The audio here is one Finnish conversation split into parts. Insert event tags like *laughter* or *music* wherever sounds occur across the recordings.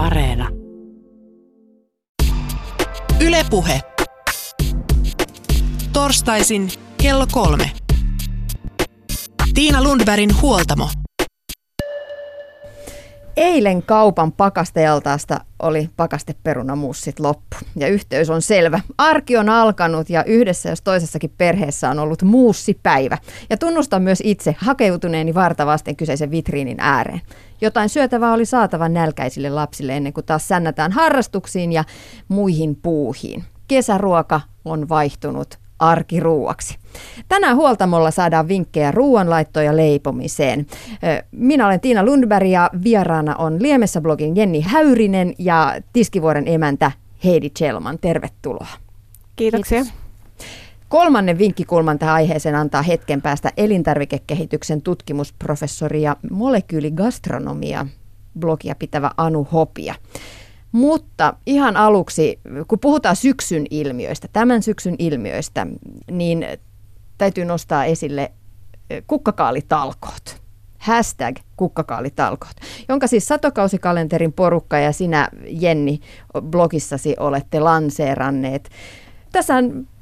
Areena. Ylepuhe. Torstaisin kello kolme. Tiina Lundbergin huoltamo. Eilen kaupan pakastejaltaasta oli pakasteperunamussit loppu. Ja yhteys on selvä. Arki on alkanut ja yhdessä jos toisessakin perheessä on ollut muussipäivä. Ja tunnustan myös itse hakeutuneeni vartavasten kyseisen vitriinin ääreen. Jotain syötävää oli saatava nälkäisille lapsille ennen kuin taas sännätään harrastuksiin ja muihin puuhiin. Kesäruoka on vaihtunut arkiruuaksi. Tänään huoltamolla saadaan vinkkejä ruoanlaittoon ja leipomiseen. Minä olen Tiina Lundberg ja vieraana on Liemessä blogin Jenni Häyrinen ja Tiskivuoren emäntä Heidi Chelman. Tervetuloa. Kiitoksia. Kiitos. Kolmannen vinkkikulman tähän aiheeseen antaa hetken päästä elintarvikekehityksen tutkimusprofessori ja molekyyligastronomia blogia pitävä Anu Hopia. Mutta ihan aluksi, kun puhutaan syksyn ilmiöistä, tämän syksyn ilmiöistä, niin täytyy nostaa esille kukkakaalitalkoot. Hashtag kukkakaalitalkoot, jonka siis satokausikalenterin porukka ja sinä Jenni blogissasi olette lanseeranneet. Tässä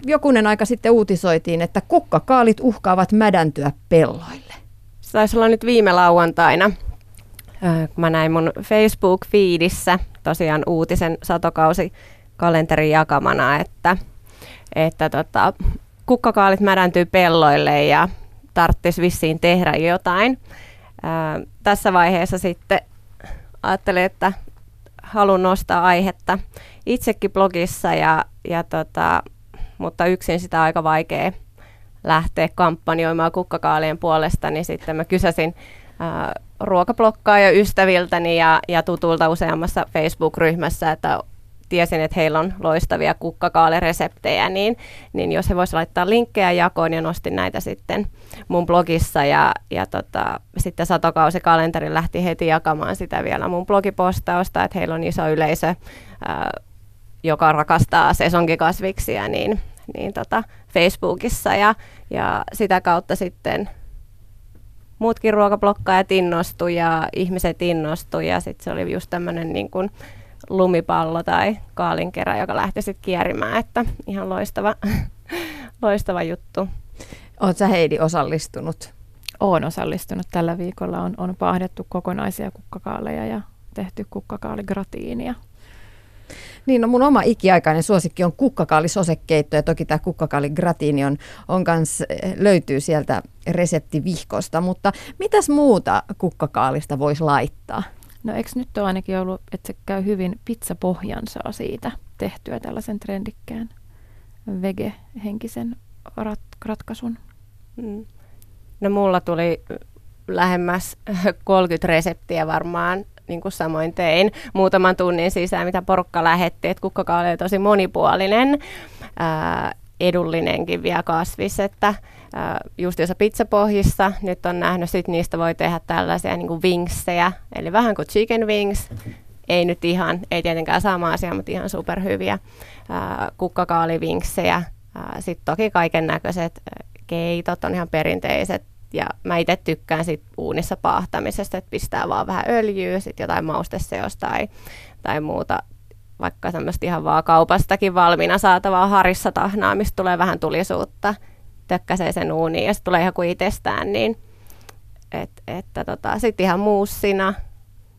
jokunen aika sitten uutisoitiin, että kukkakaalit uhkaavat mädäntyä pelloille. Se taisi olla nyt viime lauantaina, mä näin mun Facebook-fiidissä tosiaan uutisen satokausi kalenterin jakamana, että, että tota, kukkakaalit mädäntyy pelloille ja tarttis vissiin tehdä jotain. Ää, tässä vaiheessa sitten ajattelin, että haluan nostaa aihetta itsekin blogissa, ja, ja tota, mutta yksin sitä aika vaikea lähteä kampanjoimaan kukkakaalien puolesta, niin sitten mä kysäsin ruokablokkaa ja ystäviltäni ja, ja tutulta useammassa Facebook-ryhmässä, että tiesin, että heillä on loistavia kukkakaalereseptejä, niin, niin jos he voisivat laittaa linkkejä jakoon ja nostin näitä sitten mun blogissa ja, ja tota, sitten satokausikalenteri lähti heti jakamaan sitä vielä mun blogipostausta, että heillä on iso yleisö, ää, joka rakastaa sesonkikasviksia, niin, niin tota Facebookissa ja, ja sitä kautta sitten muutkin ruokablokkaajat innostu ja ihmiset innostu ja sitten se oli just tämmöinen niin kuin lumipallo tai kaalinkerä, joka lähti sitten kierimään, että ihan loistava, *laughs* loistava juttu. Oletko Heidi osallistunut? Olen osallistunut. Tällä viikolla on, on paahdettu kokonaisia kukkakaaleja ja tehty kukkakaaligratiinia. Niin, no mun oma ikiaikainen suosikki on kukkakaalisosekeitto ja toki tämä kukkakaaligratiini on, on kans, eh, löytyy sieltä reseptivihkosta, mutta mitäs muuta kukkakaalista voisi laittaa? No eikö nyt ole ainakin ollut, että se käy hyvin pizzapohjansa siitä tehtyä tällaisen trendikkään vege-henkisen rat- ratkaisun? Mm. No mulla tuli lähemmäs 30 reseptiä varmaan niin kuin samoin tein muutaman tunnin sisään, mitä porukka lähetti, että kukkakaali on tosi monipuolinen, ää, edullinenkin vielä kasvis, että ää, just jos pizzapohjissa, nyt on nähnyt, sit niistä voi tehdä tällaisia niin kuin wingsejä, eli vähän kuin chicken wings, ei nyt ihan, ei tietenkään sama asia, mutta ihan superhyviä kukkakaalivinksejä. Sitten toki kaiken näköiset keitot on ihan perinteiset ja mä itse tykkään sit uunissa paahtamisesta, että pistää vaan vähän öljyä, sitten jotain mausteseosta tai, tai muuta, vaikka semmoista ihan vaan kaupastakin valmiina saatavaa harissa tahnaa, mistä tulee vähän tulisuutta, tökkäsee sen uuniin ja se tulee ihan kuin itsestään, niin et, että tota, sitten ihan muussina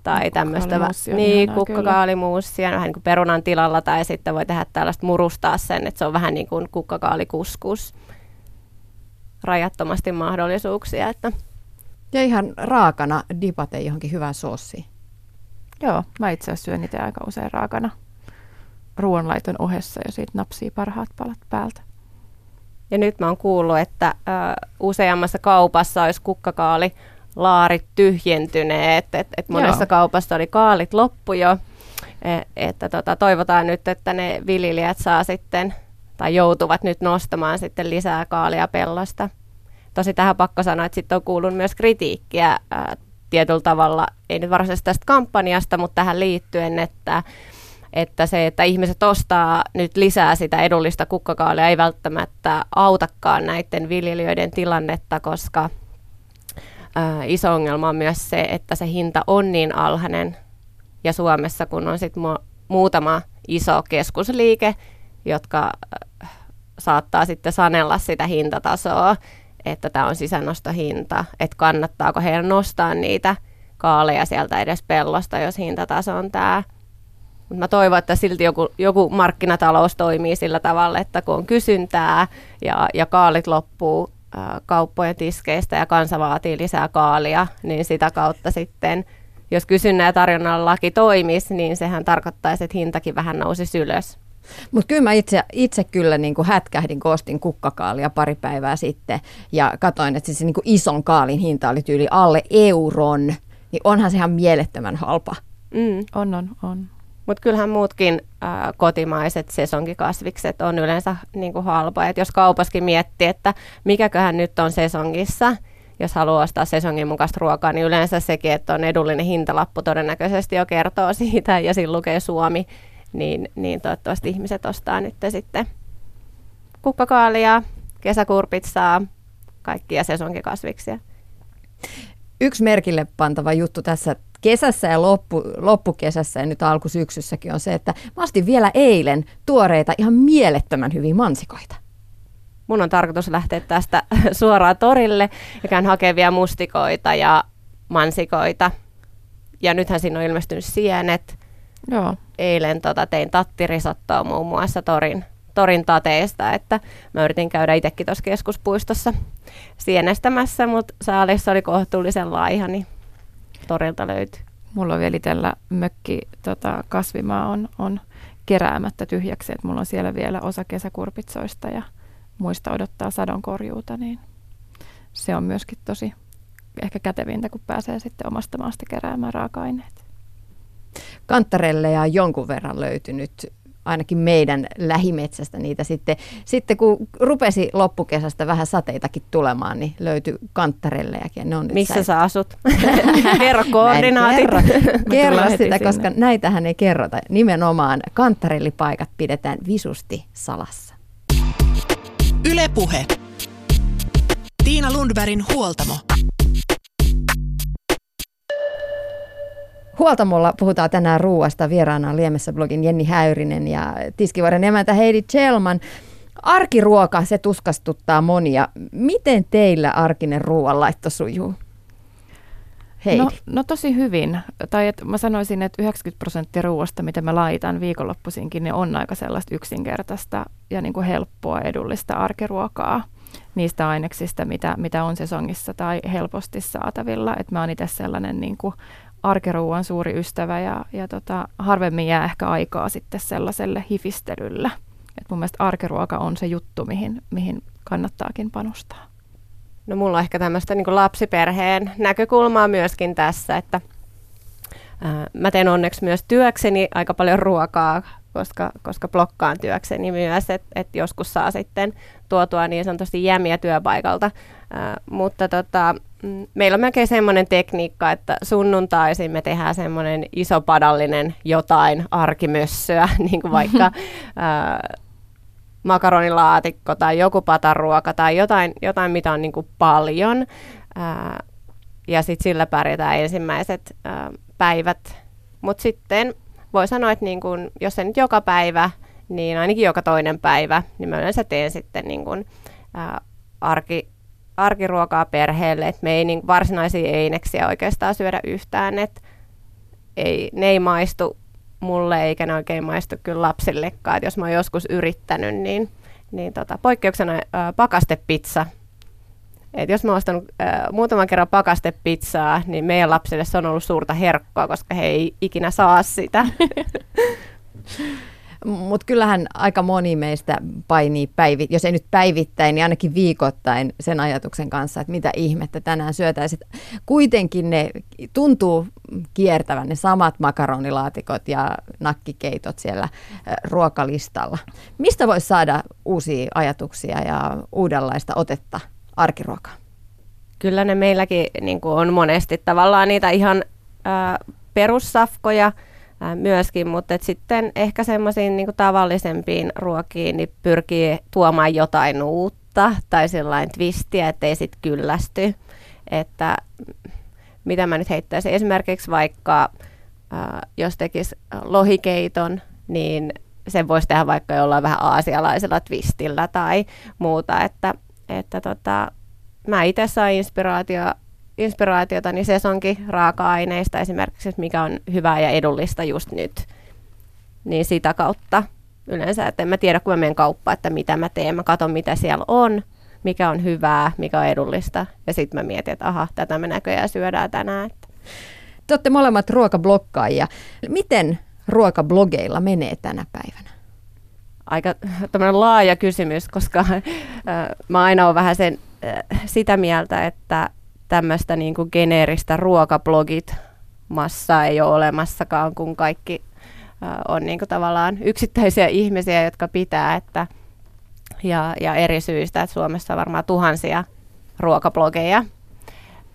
tai tämmöistä niin, kukkakaalimuussia, vähän niin kuin perunan tilalla tai sitten voi tehdä tällaista murustaa sen, että se on vähän niin kuin kukkakaalikuskus rajattomasti mahdollisuuksia. Että. Ja ihan raakana dipate johonkin hyvään soosiin. Joo, mä itse asiassa syön niitä aika usein raakana ruoanlaiton ohessa ja siitä napsii parhaat palat päältä. Ja nyt mä oon kuullut, että ö, useammassa kaupassa olisi kukkakaali laarit tyhjentyneet, että et, et monessa Joo. kaupassa oli kaalit loppu jo. E, että tota, toivotaan nyt, että ne viljelijät saa sitten tai joutuvat nyt nostamaan sitten lisää kaalia pellosta. Tosi tähän pakko sanoa, että sitten on kuullut myös kritiikkiä ää, tietyllä tavalla, ei nyt varsinaisesti tästä kampanjasta, mutta tähän liittyen, että, että se, että ihmiset ostaa nyt lisää sitä edullista kukkakaalia, ei välttämättä autakaan näiden viljelijöiden tilannetta, koska ää, iso ongelma on myös se, että se hinta on niin alhainen, Ja Suomessa, kun on sitten mu- muutama iso keskusliike, jotka saattaa sitten sanella sitä hintatasoa, että tämä on sisänostohinta, että kannattaako heidän nostaa niitä kaaleja sieltä edes pellosta, jos hintataso on tämä. Mutta mä toivon, että silti joku, joku markkinatalous toimii sillä tavalla, että kun on kysyntää ja, ja kaalit loppuu ää, kauppojen tiskeistä ja kansa vaatii lisää kaalia, niin sitä kautta sitten, jos kysynnän ja tarjonnan laki toimisi, niin sehän tarkoittaisi, että hintakin vähän nousisi ylös. Mutta kyllä mä itse, itse kyllä niin kuin hätkähdin, kun ostin kukkakaalia pari päivää sitten ja katsoin, että se niin kuin ison kaalin hinta oli tyyli alle euron, niin onhan se ihan mielettömän halpa. Mm. On, on, on. Mutta kyllähän muutkin äh, kotimaiset sesonkikasvikset on yleensä niin kuin halpa. Et jos kaupaskin miettii, että mikäköhän nyt on sesongissa, jos haluaa ostaa sesongin mukaista ruokaa, niin yleensä sekin, että on edullinen hintalappu todennäköisesti jo kertoo siitä ja siinä lukee Suomi, niin, niin toivottavasti ihmiset ostaa nyt sitten kukkakaalia, kesäkurpitsaa, kaikkia sesonkikasviksia. Yksi merkille pantava juttu tässä kesässä ja loppu, loppukesässä ja nyt alkusyksyssäkin on se, että mä ostin vielä eilen tuoreita ihan mielettömän hyviä mansikoita. Mun on tarkoitus lähteä tästä *laughs* suoraan torille ja käyn hakevia mustikoita ja mansikoita. Ja nythän siinä on ilmestynyt sienet. Joo. Eilen tota, tein tattirisottoa muun muassa torin, torin tateista, että mä yritin käydä itsekin tuossa keskuspuistossa sienestämässä, mutta saalissa oli kohtuullisen laiha, niin torilta löytyy. Mulla on vielä itsellä mökki, tota, kasvimaa on, on keräämättä tyhjäksi, että mulla on siellä vielä osa kesäkurpitsoista ja muista odottaa sadonkorjuuta, niin se on myöskin tosi ehkä kätevintä, kun pääsee sitten omasta maasta keräämään raaka-aineet. Kantarelle ja jonkun verran löytynyt ainakin meidän lähimetsästä niitä sitten. Sitten kun rupesi loppukesästä vähän sateitakin tulemaan, niin löytyi kanttarellejakin. Ne on nyt Missä säil- sä asut? *laughs* Kerro koordinaatit. Kerro, kerro sitä, sinne. koska näitähän ei kerrota. Nimenomaan kantarellipaikat pidetään visusti salassa. Ylepuhe. Tiina Lundbergin huoltamo. Huoltamolla puhutaan tänään ruuasta. Vieraana on Liemessä blogin Jenni Häyrinen ja Tiskivuoren emäntä Heidi Chelman. Arkiruoka, se tuskastuttaa monia. Miten teillä arkinen ruoanlaitto sujuu? Heidi. No, no tosi hyvin. Tai et mä sanoisin, että 90 prosenttia ruoasta, mitä mä laitan viikonloppuisinkin, niin on aika sellaista yksinkertaista ja niin kuin helppoa, edullista arkiruokaa niistä aineksista, mitä, mitä on sesongissa tai helposti saatavilla. Et mä oon itse sellainen niin kuin arkiruuan suuri ystävä ja, ja tota, harvemmin jää ehkä aikaa sitten sellaiselle hifistelylle. Et mun mielestä arkiruoka on se juttu, mihin, mihin kannattaakin panostaa. No mulla on ehkä tämmöistä niin lapsiperheen näkökulmaa myöskin tässä, että ää, mä teen onneksi myös työkseni aika paljon ruokaa, koska, koska blokkaan työkseni myös, että et joskus saa sitten tuotua niin sanotusti jämiä työpaikalta. Ää, mutta tota, mm, meillä on melkein semmoinen tekniikka, että sunnuntaisin me tehdään semmoinen iso padallinen jotain arkimössöä, *laughs* niin kuin vaikka *laughs* ää, makaronilaatikko tai joku pataruoka tai jotain, jotain mitä on niin kuin paljon. Ää, ja sitten sillä pärjätään ensimmäiset ää, päivät. Mutta sitten voi sanoa, että niin kun, jos ei nyt joka päivä, niin ainakin joka toinen päivä, niin mä yleensä teen sitten niin kun, ää, arki, arkiruokaa perheelle. Et me ei niin varsinaisia eineksiä oikeastaan syödä yhtään. Et ei, ne ei maistu mulle eikä ne oikein maistu kyllä lapsillekaan. Et jos mä oon joskus yrittänyt, niin, niin tota, poikkeuksena ää, pakastepizza. Et jos mä oon ostanut ää, muutaman kerran pakastepizzaa, niin meidän lapsille se on ollut suurta herkkoa, koska he ei ikinä saa sitä. *laughs* Mutta kyllähän aika moni meistä painii, päivi, jos ei nyt päivittäin, niin ainakin viikoittain sen ajatuksen kanssa, että mitä ihmettä tänään syötäisiin. Kuitenkin ne tuntuu kiertävän ne samat makaronilaatikot ja nakkikeitot siellä äh, ruokalistalla. Mistä voisi saada uusia ajatuksia ja uudenlaista otetta arkiruokaan? Kyllä ne meilläkin niin kuin on monesti tavallaan niitä ihan ää, perussafkoja ää, myöskin, mutta et sitten ehkä semmoisiin niin tavallisempiin ruokiin niin pyrkii tuomaan jotain uutta tai sellainen twistiä, ettei sitten kyllästy. Että mitä mä nyt heittäisin, esimerkiksi vaikka jos tekisi lohikeiton, niin sen voisi tehdä vaikka jollain vähän aasialaisella twistillä tai muuta, että, että tota, mä itse sain inspiraatio, inspiraatiota niin sesonkin raaka-aineista esimerkiksi, mikä on hyvää ja edullista just nyt, niin sitä kautta yleensä, että en mä tiedä, kun mä menen kauppaan, että mitä mä teen, mä katson mitä siellä on, mikä on hyvää, mikä on edullista, ja sitten mä mietin, että aha, tätä me näköjään syödään tänään. Te olette molemmat ruokablokkaajia. Miten ruokablogeilla menee tänä päivänä? Aika *laughs* tämmöinen laaja kysymys, koska äh, mä aina olen vähän sen, äh, sitä mieltä, että tämmöistä niin kuin geneeristä ruokablogit massa ei ole olemassakaan, kun kaikki äh, on niin kuin tavallaan yksittäisiä ihmisiä, jotka pitää, että ja, ja eri syistä, että Suomessa on varmaan tuhansia ruokablogeja,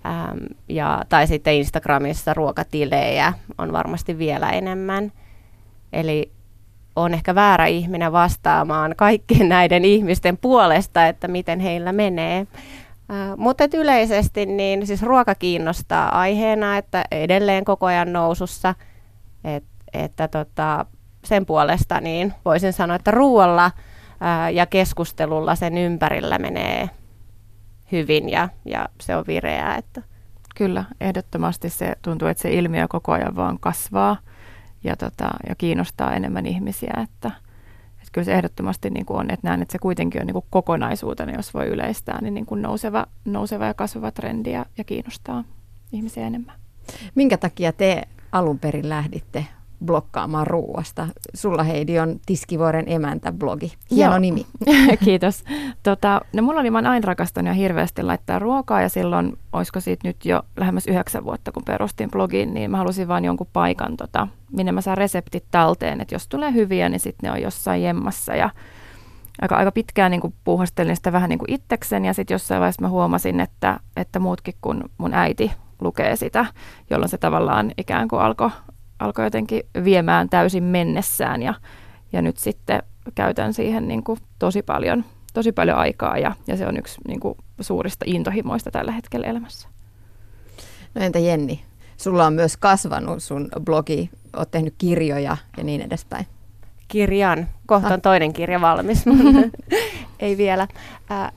Ähm, ja, tai sitten Instagramissa ruokatilejä on varmasti vielä enemmän. Eli on ehkä väärä ihminen vastaamaan kaikkien näiden ihmisten puolesta, että miten heillä menee. Mutta yleisesti niin siis ruoka kiinnostaa aiheena, että edelleen koko ajan nousussa, et, että tota, sen puolesta niin voisin sanoa, että ruoalla ja keskustelulla sen ympärillä menee hyvin ja, ja se on vireää. Että. Kyllä, ehdottomasti se tuntuu, että se ilmiö koko ajan vaan kasvaa ja, tota, ja kiinnostaa enemmän ihmisiä, että, että kyllä se ehdottomasti niin kuin on, että näen, että se kuitenkin on niin kuin kokonaisuutena, jos voi yleistää, niin, niin kuin nouseva, nouseva ja kasvava trendi ja, ja kiinnostaa ihmisiä enemmän. Minkä takia te alun perin lähditte blokkaamaan ruuasta. Sulla Heidi on Tiskivuoren emäntä-blogi. Hieno Joo. nimi. *laughs* Kiitos. Tota, no mulla oli, mä aina rakastanut ja hirveästi laittaa ruokaa ja silloin, olisiko siitä nyt jo lähemmäs yhdeksän vuotta, kun perustin blogin, niin mä halusin vain jonkun paikan, tota, minne mä saan reseptit talteen, että jos tulee hyviä, niin sitten ne on jossain jemmassa ja aika, aika pitkään niin kuin puuhastelin sitä vähän niin kuin itseksen ja sitten jossain vaiheessa mä huomasin, että, että muutkin kuin mun äiti lukee sitä, jolloin se tavallaan ikään kuin alkoi alkoi jotenkin viemään täysin mennessään ja, ja nyt sitten käytän siihen niin kuin tosi, paljon, tosi paljon aikaa ja, ja se on yksi niin kuin suurista intohimoista tällä hetkellä elämässä. No entä Jenni? Sulla on myös kasvanut sun blogi, oot tehnyt kirjoja ja niin edespäin. Kirjan. Kohta on ah. toinen kirja valmis, *laughs* ei vielä. Äh,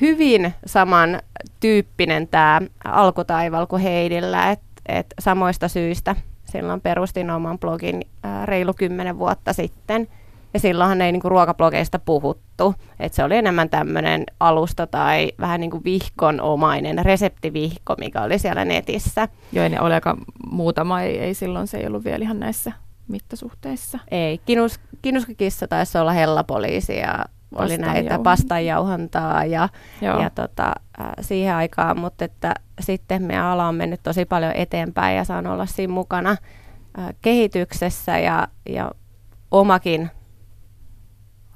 hyvin saman tyyppinen tämä alkutaival kuin Heidillä, että et samoista syistä silloin perustin oman blogin ää, reilu kymmenen vuotta sitten. Ja silloinhan ei niinku ruokablogeista puhuttu. Et se oli enemmän tämmöinen alusta tai vähän niin kuin vihkonomainen reseptivihko, mikä oli siellä netissä. Joo, ne oli aika muutama, ei, ei silloin se ei ollut vielä ihan näissä mittasuhteissa. Ei, Kinus, Kinuskakissa taisi olla hellapoliisi ja oli näitä pastanjauhantaa ja, ja tota, siihen aikaan, mutta että sitten meidän ala on mennyt tosi paljon eteenpäin ja saan olla siinä mukana kehityksessä ja, ja omakin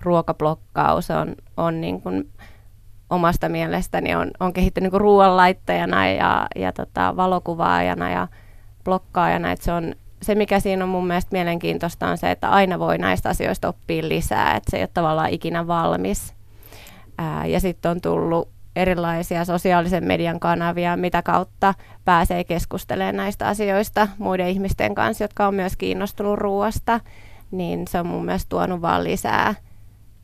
ruokablokkaus on, on niin kuin omasta mielestäni on, on kehittynyt niin ruoanlaittajana ja, ja tota, valokuvaajana ja blokkaajana, että se on se, mikä siinä on mun mielestä mielenkiintoista, on se, että aina voi näistä asioista oppia lisää, että se ei ole tavallaan ikinä valmis. Ää, ja sitten on tullut erilaisia sosiaalisen median kanavia, mitä kautta pääsee keskustelemaan näistä asioista muiden ihmisten kanssa, jotka on myös kiinnostunut ruoasta, niin se on mun mielestä tuonut vaan lisää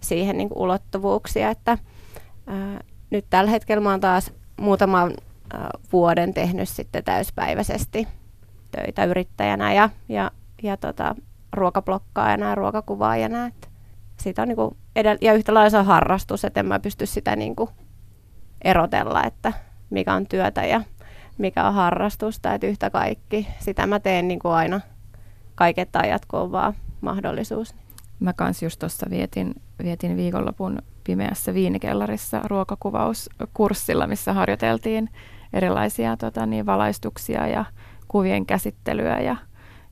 siihen niin kuin ulottuvuuksia, että ää, nyt tällä hetkellä mä oon taas muutaman ää, vuoden tehnyt sitten täyspäiväisesti töitä yrittäjänä ja, ja, ja tota, ruokablokkaajana ja ruokakuvaajana. Että siitä on niinku edellä, ja yhtä lailla se on harrastus, että en mä pysty sitä niinku erotella, että mikä on työtä ja mikä on harrastusta, että yhtä kaikki. Sitä mä teen niinku aina kaiket ajat, kun on vaan mahdollisuus. Mä kans just tuossa vietin, vietin viikonlopun pimeässä viinikellarissa ruokakuvauskurssilla, missä harjoiteltiin erilaisia tota, niin, valaistuksia ja kuvien käsittelyä ja,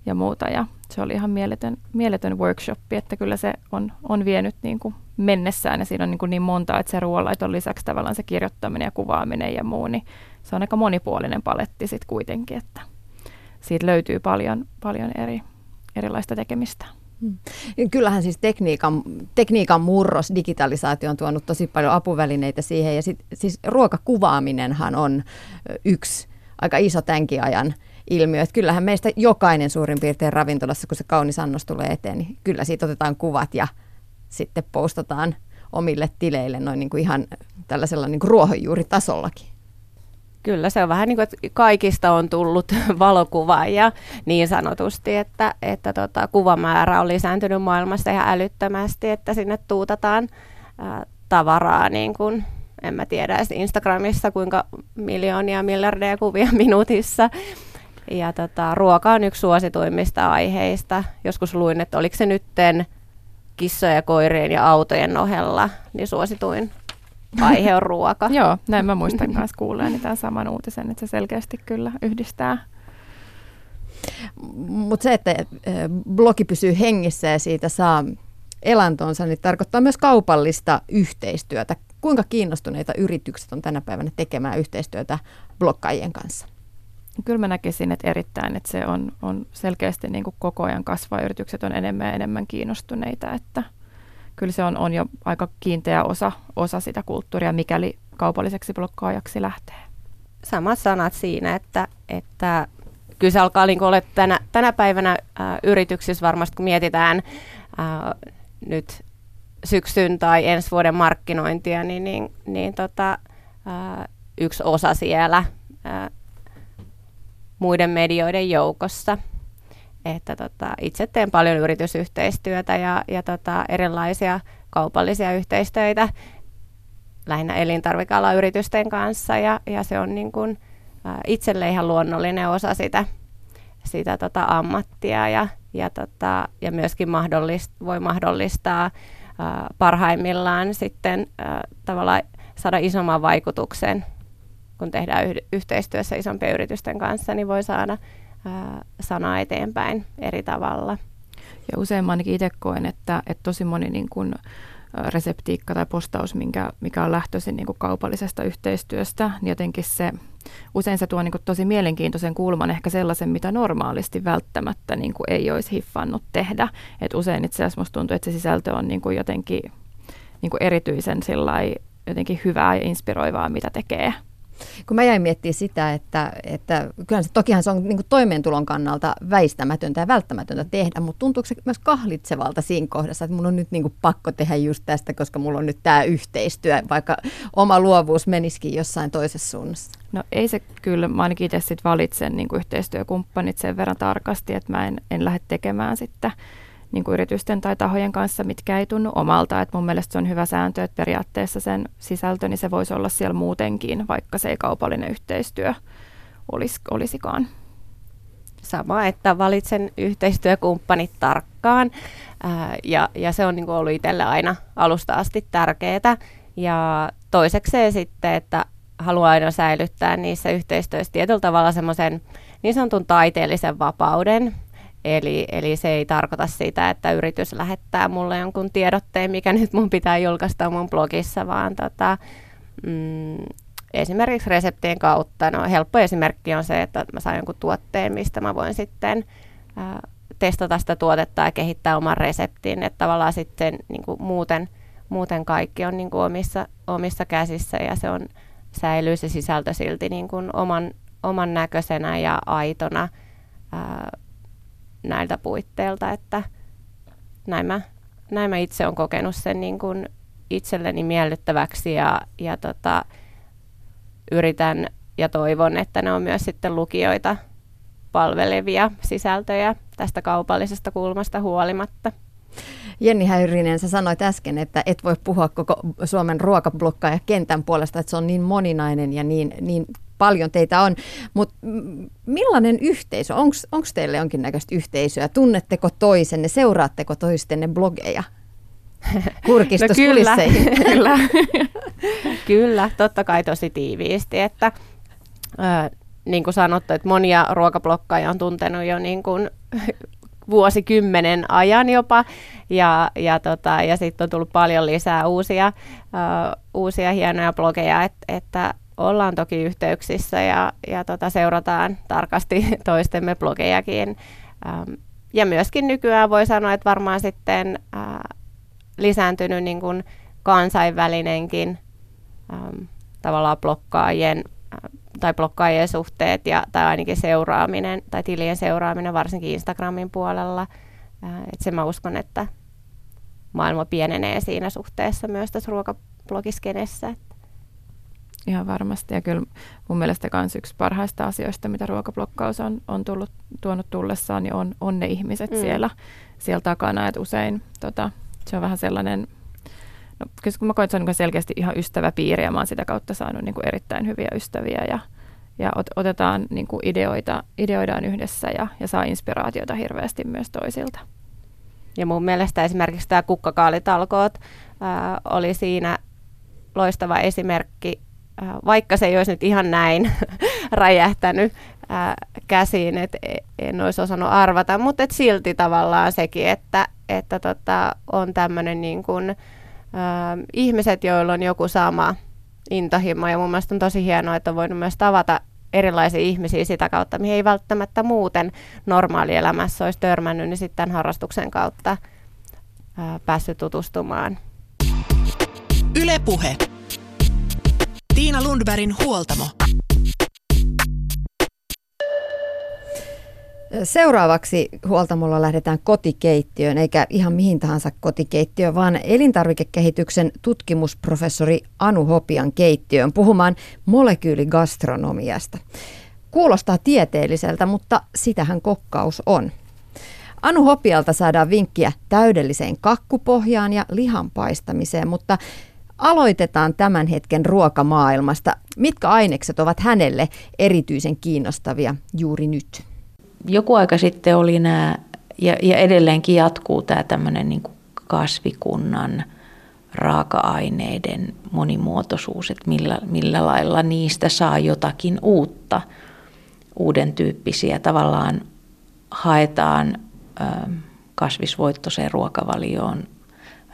ja muuta. Ja se oli ihan mieletön, mieletön workshop, että kyllä se on, on vienyt niin kuin mennessään ja siinä on niin, kuin niin monta, että se ruoanlaiton lisäksi tavallaan se kirjoittaminen ja kuvaaminen ja muu, niin se on aika monipuolinen paletti sitten kuitenkin, että siitä löytyy paljon, paljon eri, erilaista tekemistä. Hmm. Kyllähän siis tekniikan, tekniikan murros, digitalisaatio on tuonut tosi paljon apuvälineitä siihen ja sit, siis ruokakuvaaminenhan on yksi aika iso tämänkin ajan ilmiö. Että kyllähän meistä jokainen suurin piirtein ravintolassa, kun se kaunis annos tulee eteen, niin kyllä siitä otetaan kuvat ja sitten postataan omille tileille noin niin kuin ihan tällaisella niin kuin ruohonjuuritasollakin. Kyllä se on vähän niin kuin, että kaikista on tullut *laughs* valokuvaaja niin sanotusti, että, että tota, kuvamäärä on lisääntynyt maailmassa ihan älyttömästi, että sinne tuutataan ää, tavaraa niin kuin, en mä tiedä Instagramissa kuinka miljoonia, miljardeja kuvia *laughs* minuutissa. Ja tota, ruoka on yksi suosituimmista aiheista. Joskus luin, että oliko se nytten kissojen, koirien ja autojen ohella niin suosituin aihe on ruoka. *laughs* Joo, näin mä muistan myös kuulleeni tämän saman uutisen, että se selkeästi kyllä yhdistää. Mutta se, että blogi pysyy hengissä ja siitä saa elantonsa, niin tarkoittaa myös kaupallista yhteistyötä. Kuinka kiinnostuneita yritykset on tänä päivänä tekemään yhteistyötä blokkaajien kanssa? Kyllä mä näkisin, että erittäin, että se on, on selkeästi niin kuin koko ajan kasvaa. Yritykset on enemmän ja enemmän kiinnostuneita, että – kyllä se on, on jo aika kiinteä osa, osa sitä kulttuuria, mikäli kaupalliseksi blokkaajaksi lähtee. Samat sanat siinä, että, että kyllä se alkaa niin olla tänä, tänä päivänä ä, yrityksissä varmasti, kun mietitään ä, nyt syksyn tai ensi vuoden markkinointia, niin, niin, niin tota, ä, yksi osa siellä ä, muiden medioiden joukossa – että tota, itse teen paljon yritysyhteistyötä ja, ja tota, erilaisia kaupallisia yhteistyötä lähinnä elintarvikealan yritysten kanssa ja, ja se on niin kuin, ä, itselle ihan luonnollinen osa sitä, sitä tota, ammattia ja, ja, tota, ja myöskin mahdollist, voi mahdollistaa ä, parhaimmillaan sitten ä, tavallaan saada isomman vaikutuksen, kun tehdään yhteistyössä isompien yritysten kanssa, niin voi saada sanaa eteenpäin eri tavalla. Ja usein ainakin itse koen, että, että tosi moni niin kuin, reseptiikka tai postaus, minkä, mikä on lähtöisin niin kuin kaupallisesta yhteistyöstä, niin jotenkin se, usein se tuo niin kuin tosi mielenkiintoisen kulman, ehkä sellaisen, mitä normaalisti välttämättä niin kuin ei olisi hiffannut tehdä. Et usein itse asiassa musta tuntuu, että se sisältö on niin kuin jotenkin niin kuin erityisen jotenkin hyvää ja inspiroivaa, mitä tekee. Kun mä jäin miettimään sitä, että, että kyllä se, tokihan se on niin kuin toimeentulon kannalta väistämätöntä ja välttämätöntä tehdä, mutta tuntuuko se myös kahlitsevalta siinä kohdassa, että mun on nyt niin kuin pakko tehdä just tästä, koska mulla on nyt tämä yhteistyö, vaikka oma luovuus menisikin jossain toisessa suunnassa? No ei se kyllä, mä ainakin itse sit valitsen niin kuin yhteistyökumppanit sen verran tarkasti, että mä en, en lähde tekemään sitten niin kuin yritysten tai tahojen kanssa, mitkä ei tunnu omalta. Et mun mielestä se on hyvä sääntö, että periaatteessa sen sisältö, niin se voisi olla siellä muutenkin, vaikka se ei kaupallinen yhteistyö olis, olisikaan. Sama, että valitsen yhteistyökumppanit tarkkaan ää, ja, ja se on niin ollut itselle aina alusta asti tärkeää. Ja toisekseen sitten, että haluan aina säilyttää niissä yhteistyöissä tietyllä tavalla semmoisen niin sanotun taiteellisen vapauden, Eli, eli se ei tarkoita sitä, että yritys lähettää mulle jonkun tiedotteen, mikä nyt mun pitää julkaista mun blogissa, vaan tota, mm, esimerkiksi reseptien kautta. No, helppo esimerkki on se, että mä saan jonkun tuotteen, mistä mä voin sitten ää, testata sitä tuotetta ja kehittää oman reseptin. Että tavallaan sitten niin kuin muuten, muuten kaikki on niin kuin omissa, omissa käsissä ja se on, säilyy se sisältö silti niin kuin oman, oman näköisenä ja aitona. Ää, näiltä puitteilta, että näin mä, näin mä itse olen kokenut sen niin kuin itselleni miellyttäväksi ja, ja tota, yritän ja toivon, että ne on myös sitten lukijoita palvelevia sisältöjä tästä kaupallisesta kulmasta huolimatta. Jenni Häyrinen, sä sanoit äsken, että et voi puhua koko Suomen ruokablokkaaja kentän puolesta, että se on niin moninainen ja niin, niin paljon teitä on, mutta millainen yhteisö, onko teille jonkinnäköistä yhteisöä, tunnetteko toisenne, seuraatteko toistenne blogeja? *laughs* Kurkistus no kyllä, *laughs* kyllä. *laughs* kyllä, totta kai tosi tiiviisti, että äh, niin kuin sanottu, että monia ruokablokkaajia on tuntenut jo niin kuin vuosikymmenen ajan jopa, ja, ja, tota, ja sitten on tullut paljon lisää uusia, uh, uusia hienoja blogeja, et, että ollaan toki yhteyksissä ja, ja tota, seurataan tarkasti *laughs* toistemme blogejakin. Ähm, ja myöskin nykyään voi sanoa, että varmaan sitten äh, lisääntynyt niin kuin kansainvälinenkin ähm, tavallaan blokkaajien äh, tai blokkaajien suhteet ja, tai ainakin seuraaminen tai tilien seuraaminen varsinkin Instagramin puolella. Et sen mä uskon, että maailma pienenee siinä suhteessa myös tässä ruokablogiskenessä. Ihan varmasti ja kyllä mun mielestä myös yksi parhaista asioista, mitä ruokablokkaus on, on tullut, tuonut tullessaan, niin on, on ne ihmiset mm. siellä, siellä takana. Et usein tota, se on vähän sellainen No, kun mä koen, että se on niin selkeästi ihan ystäväpiiri ja mä oon sitä kautta saanut niin kuin erittäin hyviä ystäviä ja, ja ot, otetaan niin kuin ideoita, ideoidaan yhdessä ja, ja saa inspiraatiota hirveästi myös toisilta. Ja mun mielestä esimerkiksi tämä kukkakaalitalkoot ää, oli siinä loistava esimerkki, vaikka se ei olisi nyt ihan näin *laughs* räjähtänyt ää, käsiin, että e, en olisi osannut arvata, mutta et silti tavallaan sekin, että, että tota, on tämmöinen niin kuin, äh, ihmiset, joilla on joku sama intohimo. Ja mun mielestä on tosi hienoa, että on voinut myös tavata erilaisia ihmisiä sitä kautta, mihin ei välttämättä muuten normaalielämässä olisi törmännyt, niin sitten harrastuksen kautta äh, päässyt tutustumaan. Ylepuhe. Tiina Lundbergin huoltamo. Seuraavaksi huoltamolla lähdetään kotikeittiöön, eikä ihan mihin tahansa kotikeittiöön, vaan elintarvikekehityksen tutkimusprofessori Anu Hopian keittiöön puhumaan molekyyligastronomiasta. Kuulostaa tieteelliseltä, mutta sitähän kokkaus on. Anu Hopialta saadaan vinkkiä täydelliseen kakkupohjaan ja lihan paistamiseen, mutta aloitetaan tämän hetken ruokamaailmasta. Mitkä ainekset ovat hänelle erityisen kiinnostavia juuri nyt? joku aika sitten oli nämä, ja, ja edelleenkin jatkuu tämä tämmöinen niin kasvikunnan raaka-aineiden monimuotoisuus, että millä, millä lailla niistä saa jotakin uutta, uuden tyyppisiä. Tavallaan haetaan kasvisvoittoiseen ruokavalioon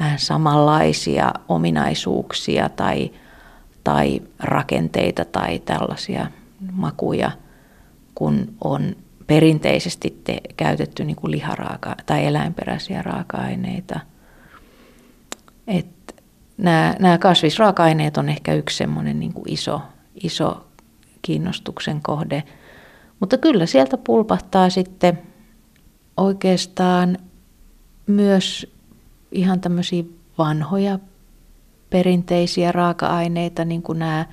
vähän samanlaisia ominaisuuksia tai, tai rakenteita tai tällaisia makuja, kun on perinteisesti te, käytetty niin kuin liharaaka- tai eläinperäisiä raaka-aineita. Et nämä, nämä kasvisraaka-aineet on ehkä yksi semmoinen niin kuin iso, iso kiinnostuksen kohde. Mutta kyllä sieltä pulpahtaa sitten oikeastaan myös ihan tämmöisiä vanhoja perinteisiä raaka-aineita, niin kuin nämä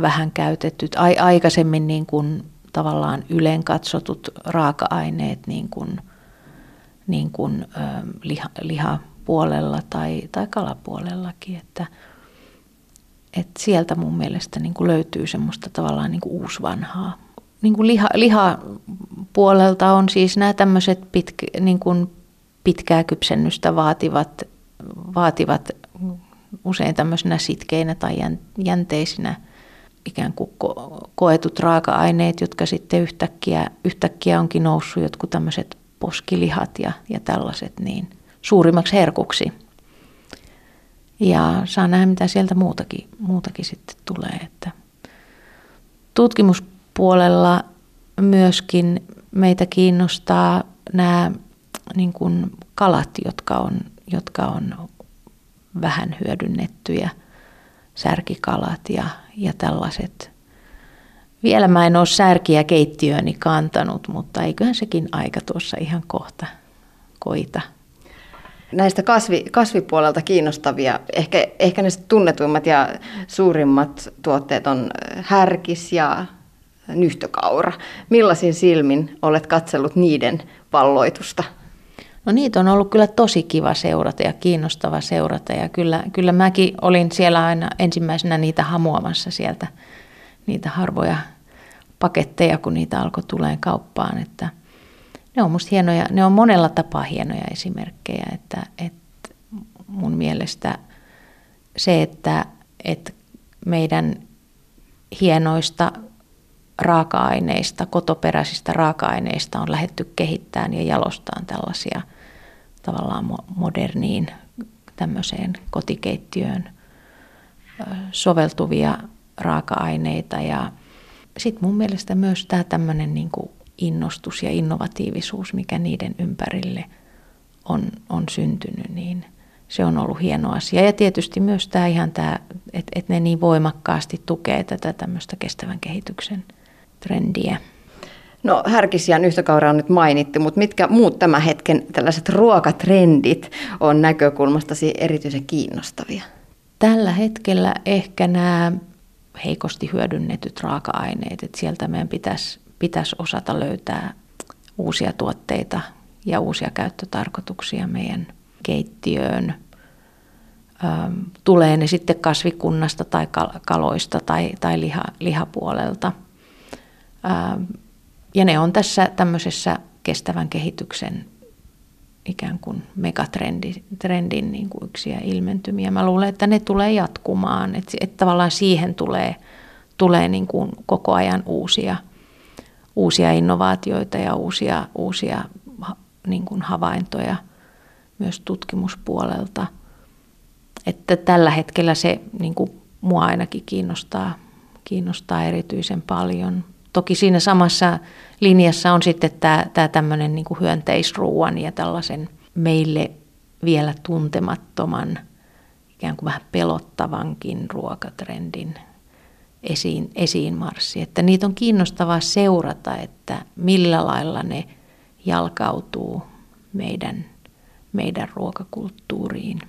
vähän käytetyt, aikaisemmin niin kuin tavallaan ylen katsotut raaka-aineet niin kuin, niin kuin, ö, liha, lihapuolella tai, tai kalapuolellakin. Että, et sieltä mun mielestä niin kuin löytyy semmoista tavallaan niin kuin uusvanhaa. Niin kuin liha, lihapuolelta on siis nämä tämmöiset pitkä, niin pitkää kypsennystä vaativat, vaativat usein tämmöisenä sitkeinä tai jänteisinä – ikään kuin ko- koetut raaka-aineet, jotka sitten yhtäkkiä, yhtäkkiä onkin noussut jotkut tämmöiset poskilihat ja, ja tällaiset niin suurimmaksi herkuksi. Ja saa nähdä, mitä sieltä muutakin, muutakin sitten tulee. Että tutkimuspuolella myöskin meitä kiinnostaa nämä niin kuin kalat, jotka on, jotka on vähän hyödynnettyjä – särkikalat ja, ja tällaiset. Vielä mä en ole särkiä keittiöni kantanut, mutta eiköhän sekin aika tuossa ihan kohta koita. Näistä kasvi, kasvipuolelta kiinnostavia, ehkä, ehkä ne tunnetuimmat ja suurimmat tuotteet on härkis ja nyhtökaura. Millaisin silmin olet katsellut niiden valloitusta? No niitä on ollut kyllä tosi kiva seurata ja kiinnostava seurata ja kyllä, kyllä mäkin olin siellä aina ensimmäisenä niitä hamuamassa sieltä niitä harvoja paketteja, kun niitä alkoi tulee kauppaan. Että ne on musta hienoja, ne on monella tapaa hienoja esimerkkejä, että, että mun mielestä se, että, että meidän hienoista raaka-aineista, kotoperäisistä raaka-aineista on lähetty kehittämään ja jalostaan tällaisia – tavallaan moderniin tämmöiseen kotikeittiöön soveltuvia raaka-aineita. Ja sitten mun mielestä myös tämä tämmöinen niin innostus ja innovatiivisuus, mikä niiden ympärille on, on syntynyt, niin se on ollut hieno asia. Ja tietysti myös tämä ihan tämä, että et ne niin voimakkaasti tukee tätä tämmöistä kestävän kehityksen trendiä. No härkisiä nyhtökaura on nyt mainittu, mutta mitkä muut tämän hetken tällaiset ruokatrendit on näkökulmastasi erityisen kiinnostavia? Tällä hetkellä ehkä nämä heikosti hyödynnetyt raaka-aineet, että sieltä meidän pitäisi, pitäisi osata löytää uusia tuotteita ja uusia käyttötarkoituksia meidän keittiöön. Tulee ne sitten kasvikunnasta tai kaloista tai, tai liha, lihapuolelta. Ja ne on tässä tämmöisessä kestävän kehityksen ikään kuin megatrendin trendin niin kuin yksiä ilmentymiä. Mä luulen, että ne tulee jatkumaan, että, että tavallaan siihen tulee, tulee niin kuin koko ajan uusia, uusia innovaatioita ja uusia, uusia niin kuin havaintoja myös tutkimuspuolelta. Että tällä hetkellä se niin kuin mua ainakin kiinnostaa, kiinnostaa erityisen paljon. Toki siinä samassa linjassa on sitten tämä, tämä tämmöinen niin kuin hyönteisruuan ja tällaisen meille vielä tuntemattoman, ikään kuin vähän pelottavankin ruokatrendin esiin, esiin marssi. Että niitä on kiinnostavaa seurata, että millä lailla ne jalkautuu meidän, meidän ruokakulttuuriin.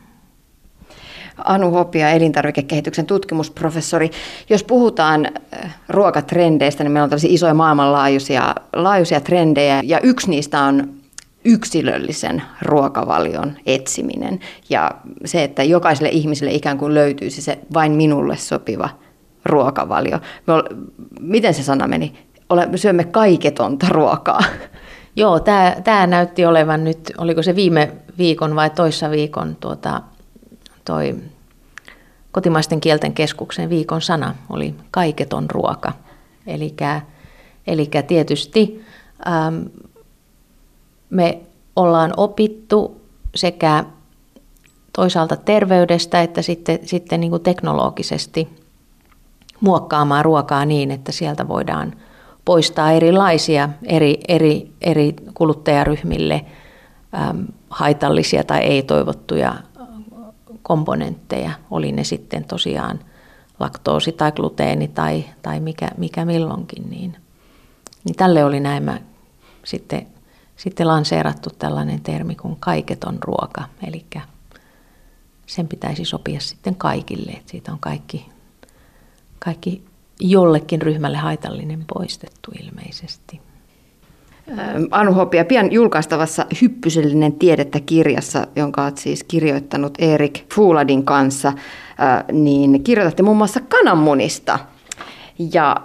Anu Hopia, elintarvikekehityksen tutkimusprofessori. Jos puhutaan äh, ruokatrendeistä, niin meillä on tällaisia isoja maailmanlaajuisia laajuisia trendejä, ja yksi niistä on yksilöllisen ruokavalion etsiminen ja se, että jokaiselle ihmiselle ikään kuin löytyisi se vain minulle sopiva ruokavalio. Me miten se sana meni? Ole, syömme kaiketonta ruokaa. Joo, tämä näytti olevan nyt, oliko se viime viikon vai toissa viikon tuota, toi kotimaisten kielten keskuksen viikon sana oli kaiketon ruoka. Eli tietysti ähm, me ollaan opittu sekä toisaalta terveydestä että sitten, sitten niin kuin teknologisesti muokkaamaan ruokaa niin, että sieltä voidaan poistaa erilaisia eri, eri, eri kuluttajaryhmille äm, haitallisia tai ei-toivottuja komponentteja, oli ne sitten tosiaan laktoosi tai gluteeni tai, tai mikä, mikä milloinkin, niin, niin tälle oli näin sitten, sitten lanseerattu tällainen termi kuin kaiketon ruoka, eli sen pitäisi sopia sitten kaikille, että siitä on kaikki, kaikki jollekin ryhmälle haitallinen poistettu ilmeisesti. Anu Hopia, pian julkaistavassa Hyppysellinen tiedettä kirjassa, jonka olet siis kirjoittanut Erik Fuladin kanssa, niin kirjoitatte muun muassa kananmunista. Ja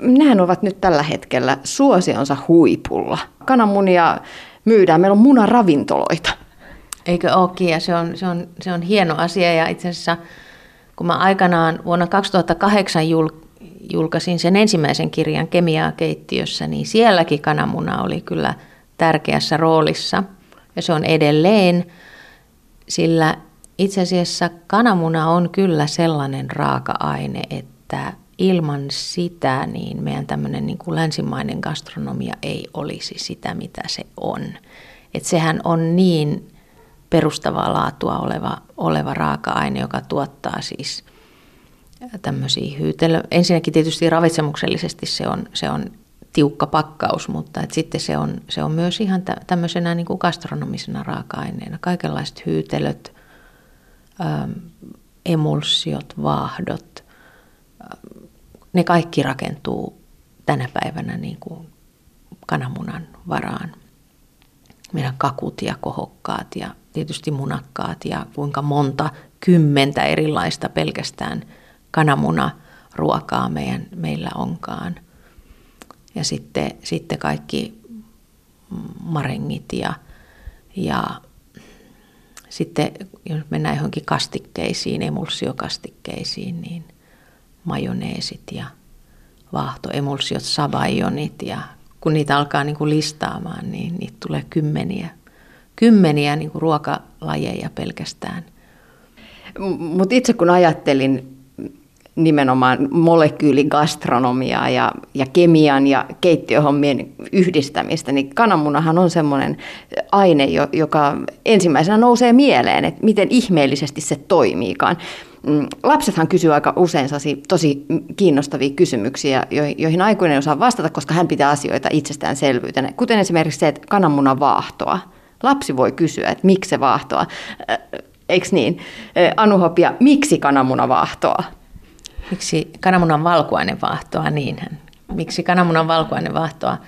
nehän ovat nyt tällä hetkellä suosionsa huipulla. Kananmunia myydään, meillä on munaravintoloita. Eikö olekin, ja se on, se, on, se on hieno asia, ja itse asiassa kun mä aikanaan vuonna 2008 jul- julkaisin sen ensimmäisen kirjan Kemiaa keittiössä, niin sielläkin kananmuna oli kyllä tärkeässä roolissa. Ja se on edelleen, sillä itse asiassa kananmuna on kyllä sellainen raaka-aine, että ilman sitä niin meidän tämmöinen niin kuin länsimainen gastronomia ei olisi sitä, mitä se on. Et sehän on niin perustavaa laatua oleva, oleva raaka-aine, joka tuottaa siis – tämmöisiä hyytelö. Ensinnäkin tietysti ravitsemuksellisesti se on, se on tiukka pakkaus, mutta et sitten se on, se on myös ihan tämmöisenä niin kuin gastronomisena raaka-aineena. Kaikenlaiset hyytelöt, ähm, emulsiot, vaahdot, ähm, ne kaikki rakentuu tänä päivänä niin kuin kananmunan varaan. Meidän kakut ja kohokkaat ja tietysti munakkaat ja kuinka monta kymmentä erilaista pelkästään – kananmuna ruokaa meidän, meillä onkaan. Ja sitten, sitten kaikki marengit ja, ja sitten jos mennään johonkin kastikkeisiin, emulsiokastikkeisiin, niin majoneesit ja vaahtoemulsiot, sabajonit ja kun niitä alkaa niin kuin listaamaan, niin niitä tulee kymmeniä, kymmeniä niin kuin ruokalajeja pelkästään. Mutta itse kun ajattelin nimenomaan molekyyligastronomiaa ja, ja kemian ja keittiöhommien yhdistämistä, niin kananmunahan on semmoinen aine, joka ensimmäisenä nousee mieleen, että miten ihmeellisesti se toimiikaan. Mm, lapsethan kysyy aika usein tosi kiinnostavia kysymyksiä, joihin aikuinen osaa vastata, koska hän pitää asioita itsestäänselvyytenä. Kuten esimerkiksi se, että kananmunan vaahtoa. Lapsi voi kysyä, että miksi se vaahtoa. Eikö niin? Anu Hopia, miksi kananmuna vaahtoa? Miksi kananmunan valkuainen vaahtoa? Niinhän. Miksi kananmunan valkuainen vaahtoa?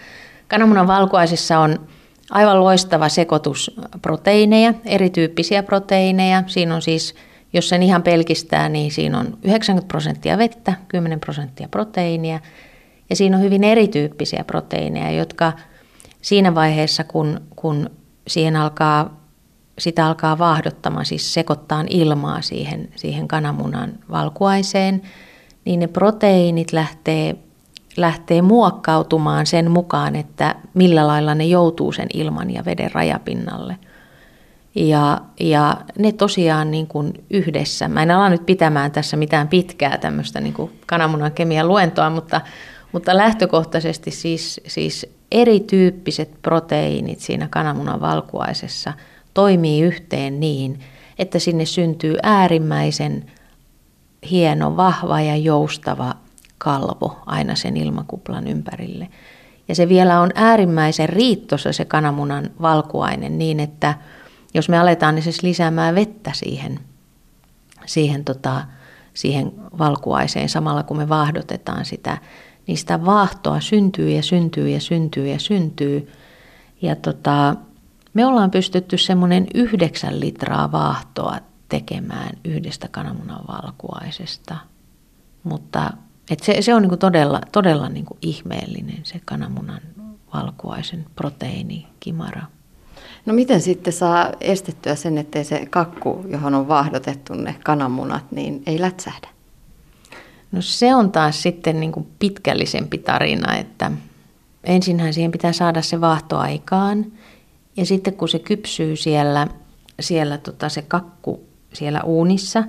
Kananmunan valkuaisessa on aivan loistava sekoitus proteiineja, erityyppisiä proteiineja. Siinä on siis jos sen ihan pelkistää, niin siinä on 90 prosenttia vettä, 10 prosenttia proteiinia. Ja siinä on hyvin erityyppisiä proteiineja, jotka siinä vaiheessa, kun, kun siihen alkaa, sitä alkaa vaahdottamaan, siis sekoittaa ilmaa siihen, siihen kananmunan valkuaiseen, niin ne proteiinit lähtee, lähtee muokkautumaan sen mukaan, että millä lailla ne joutuu sen ilman ja veden rajapinnalle – ja, ja ne tosiaan niin kuin yhdessä, mä en ala nyt pitämään tässä mitään pitkää tämmöistä niin kuin kananmunan kemian luentoa, mutta, mutta lähtökohtaisesti siis, siis erityyppiset proteiinit siinä kananmunan valkuaisessa toimii yhteen niin, että sinne syntyy äärimmäisen hieno, vahva ja joustava kalvo aina sen ilmakuplan ympärille. Ja se vielä on äärimmäisen riittosa se kananmunan valkuainen niin, että – jos me aletaan niin siis lisäämään vettä siihen, siihen, tota, siihen valkuaiseen samalla kun me vaahdotetaan sitä, niin sitä vaahtoa syntyy ja syntyy ja syntyy ja syntyy. Ja tota, me ollaan pystytty semmoinen yhdeksän litraa vaahtoa tekemään yhdestä kananmunan valkuaisesta. Mutta et se, se on niinku todella, todella niinku ihmeellinen se kananmunan valkuaisen proteiinikimara. No miten sitten saa estettyä sen, ettei se kakku, johon on vaahdotettu ne kananmunat, niin ei lätsähdä? No se on taas sitten niin kuin pitkällisempi tarina, että ensinhän siihen pitää saada se vaahto aikaan ja sitten kun se kypsyy siellä, siellä tota se kakku siellä uunissa,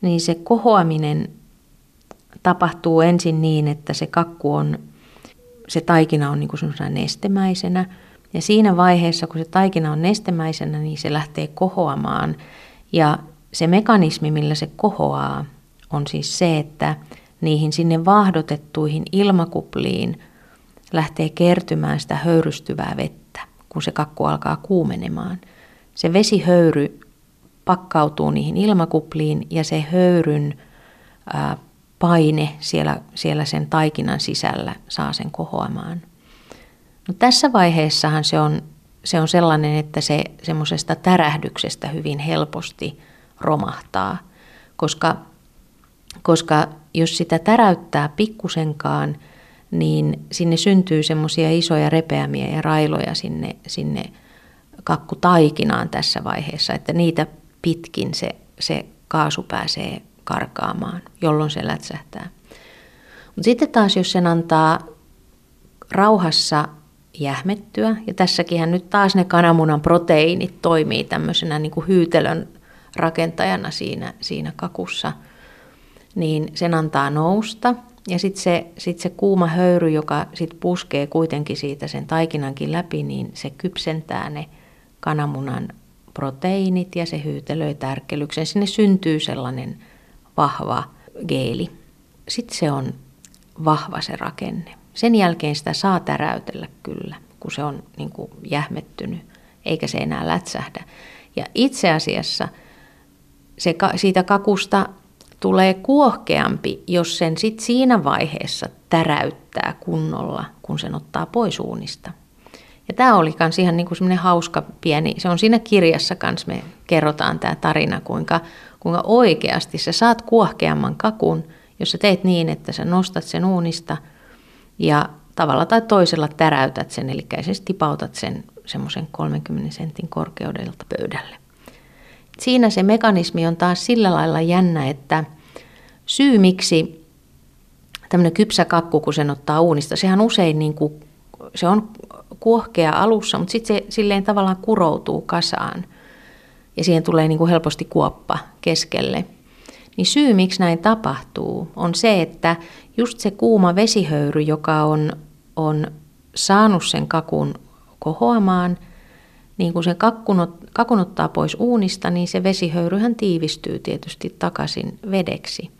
niin se kohoaminen tapahtuu ensin niin, että se kakku on, se taikina on niin kuin nestemäisenä – ja siinä vaiheessa, kun se taikina on nestemäisenä, niin se lähtee kohoamaan. Ja se mekanismi, millä se kohoaa, on siis se, että niihin sinne vaahdotettuihin ilmakupliin lähtee kertymään sitä höyrystyvää vettä, kun se kakku alkaa kuumenemaan. Se vesihöyry pakkautuu niihin ilmakupliin ja se höyryn paine siellä, siellä sen taikinan sisällä saa sen kohoamaan. No tässä vaiheessahan se on, se on sellainen, että se semmoisesta tärähdyksestä hyvin helposti romahtaa, koska, koska jos sitä täräyttää pikkusenkaan, niin sinne syntyy semmoisia isoja repeämiä ja railoja sinne, sinne kakkutaikinaan tässä vaiheessa, että niitä pitkin se, se kaasu pääsee karkaamaan, jolloin se lätsähtää. Mutta sitten taas, jos sen antaa rauhassa jähmettyä. Ja tässäkin nyt taas ne kananmunan proteiinit toimii tämmöisenä niin kuin hyytelön rakentajana siinä, siinä kakussa. Niin sen antaa nousta. Ja sitten se, sit se kuuma höyry, joka sit puskee kuitenkin siitä sen taikinankin läpi, niin se kypsentää ne kananmunan proteiinit ja se hyytelöi tärkkelyksen. Sinne syntyy sellainen vahva geeli. Sitten se on vahva se rakenne. Sen jälkeen sitä saa täräytellä kyllä, kun se on niin kuin jähmettynyt, eikä se enää lätsähdä. Ja itse asiassa se, siitä kakusta tulee kuohkeampi, jos sen sit siinä vaiheessa täräyttää kunnolla, kun sen ottaa pois uunista. Ja tämä oli myös ihan niin semmoinen hauska pieni, se on siinä kirjassa kanssa, me kerrotaan tämä tarina, kuinka, kuinka oikeasti sä saat kuohkeamman kakun, jos sä teet niin, että sä nostat sen uunista – ja tavalla tai toisella täräytät sen, eli siis tipautat sen semmoisen 30 sentin korkeudelta pöydälle. Siinä se mekanismi on taas sillä lailla jännä, että syy miksi tämmöinen kypsä kakku, kun sen ottaa uunista, sehän usein niin kuin, se on kuohkea alussa, mutta sitten se silleen tavallaan kuroutuu kasaan ja siihen tulee niin kuin helposti kuoppa keskelle. niin syy miksi näin tapahtuu on se, että just se kuuma vesihöyry, joka on, on saanut sen kakun kohoamaan, niin kun se kakun, kakun ottaa pois uunista, niin se vesihöyryhän tiivistyy tietysti takaisin vedeksi.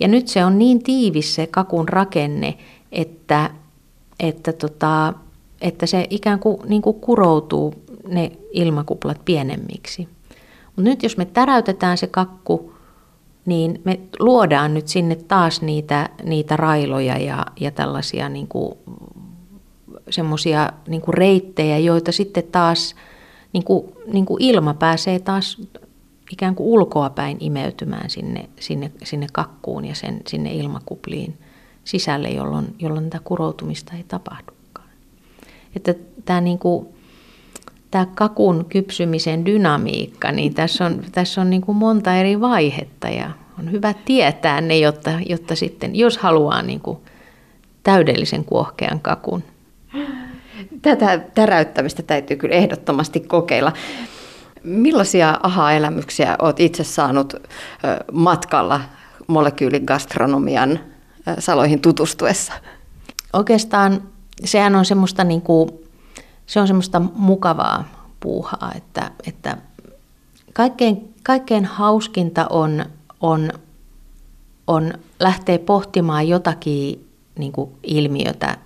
Ja nyt se on niin tiivis se kakun rakenne, että, että, tota, että se ikään kuin, niin kuin kuroutuu ne ilmakuplat pienemmiksi. Mutta nyt jos me täräytetään se kakku, niin me luodaan nyt sinne taas niitä, niitä railoja ja, ja tällaisia niin kuin, semmoisia niin kuin reittejä, joita sitten taas niin kuin, niin kuin ilma pääsee taas ikään kuin ulkoapäin imeytymään sinne, sinne, sinne kakkuun ja sen, sinne ilmakupliin sisälle, jolloin, jolloin tätä kuroutumista ei tapahdukaan. Että tämä, niin kuin, tämä kakun kypsymisen dynamiikka, niin tässä on, tässä on niin kuin monta eri vaihetta ja on hyvä tietää ne, jotta, jotta sitten, jos haluaa niin kuin täydellisen kuohkean kakun. Tätä täräyttämistä täytyy kyllä ehdottomasti kokeilla. Millaisia aha-elämyksiä olet itse saanut matkalla molekyyligastronomian saloihin tutustuessa? Oikeastaan sehän on semmoista, niin kuin, se on semmoista mukavaa puuhaa, että, että kaikkein, kaikkein hauskinta on, on, on lähteä pohtimaan jotakin niin kuin ilmiötä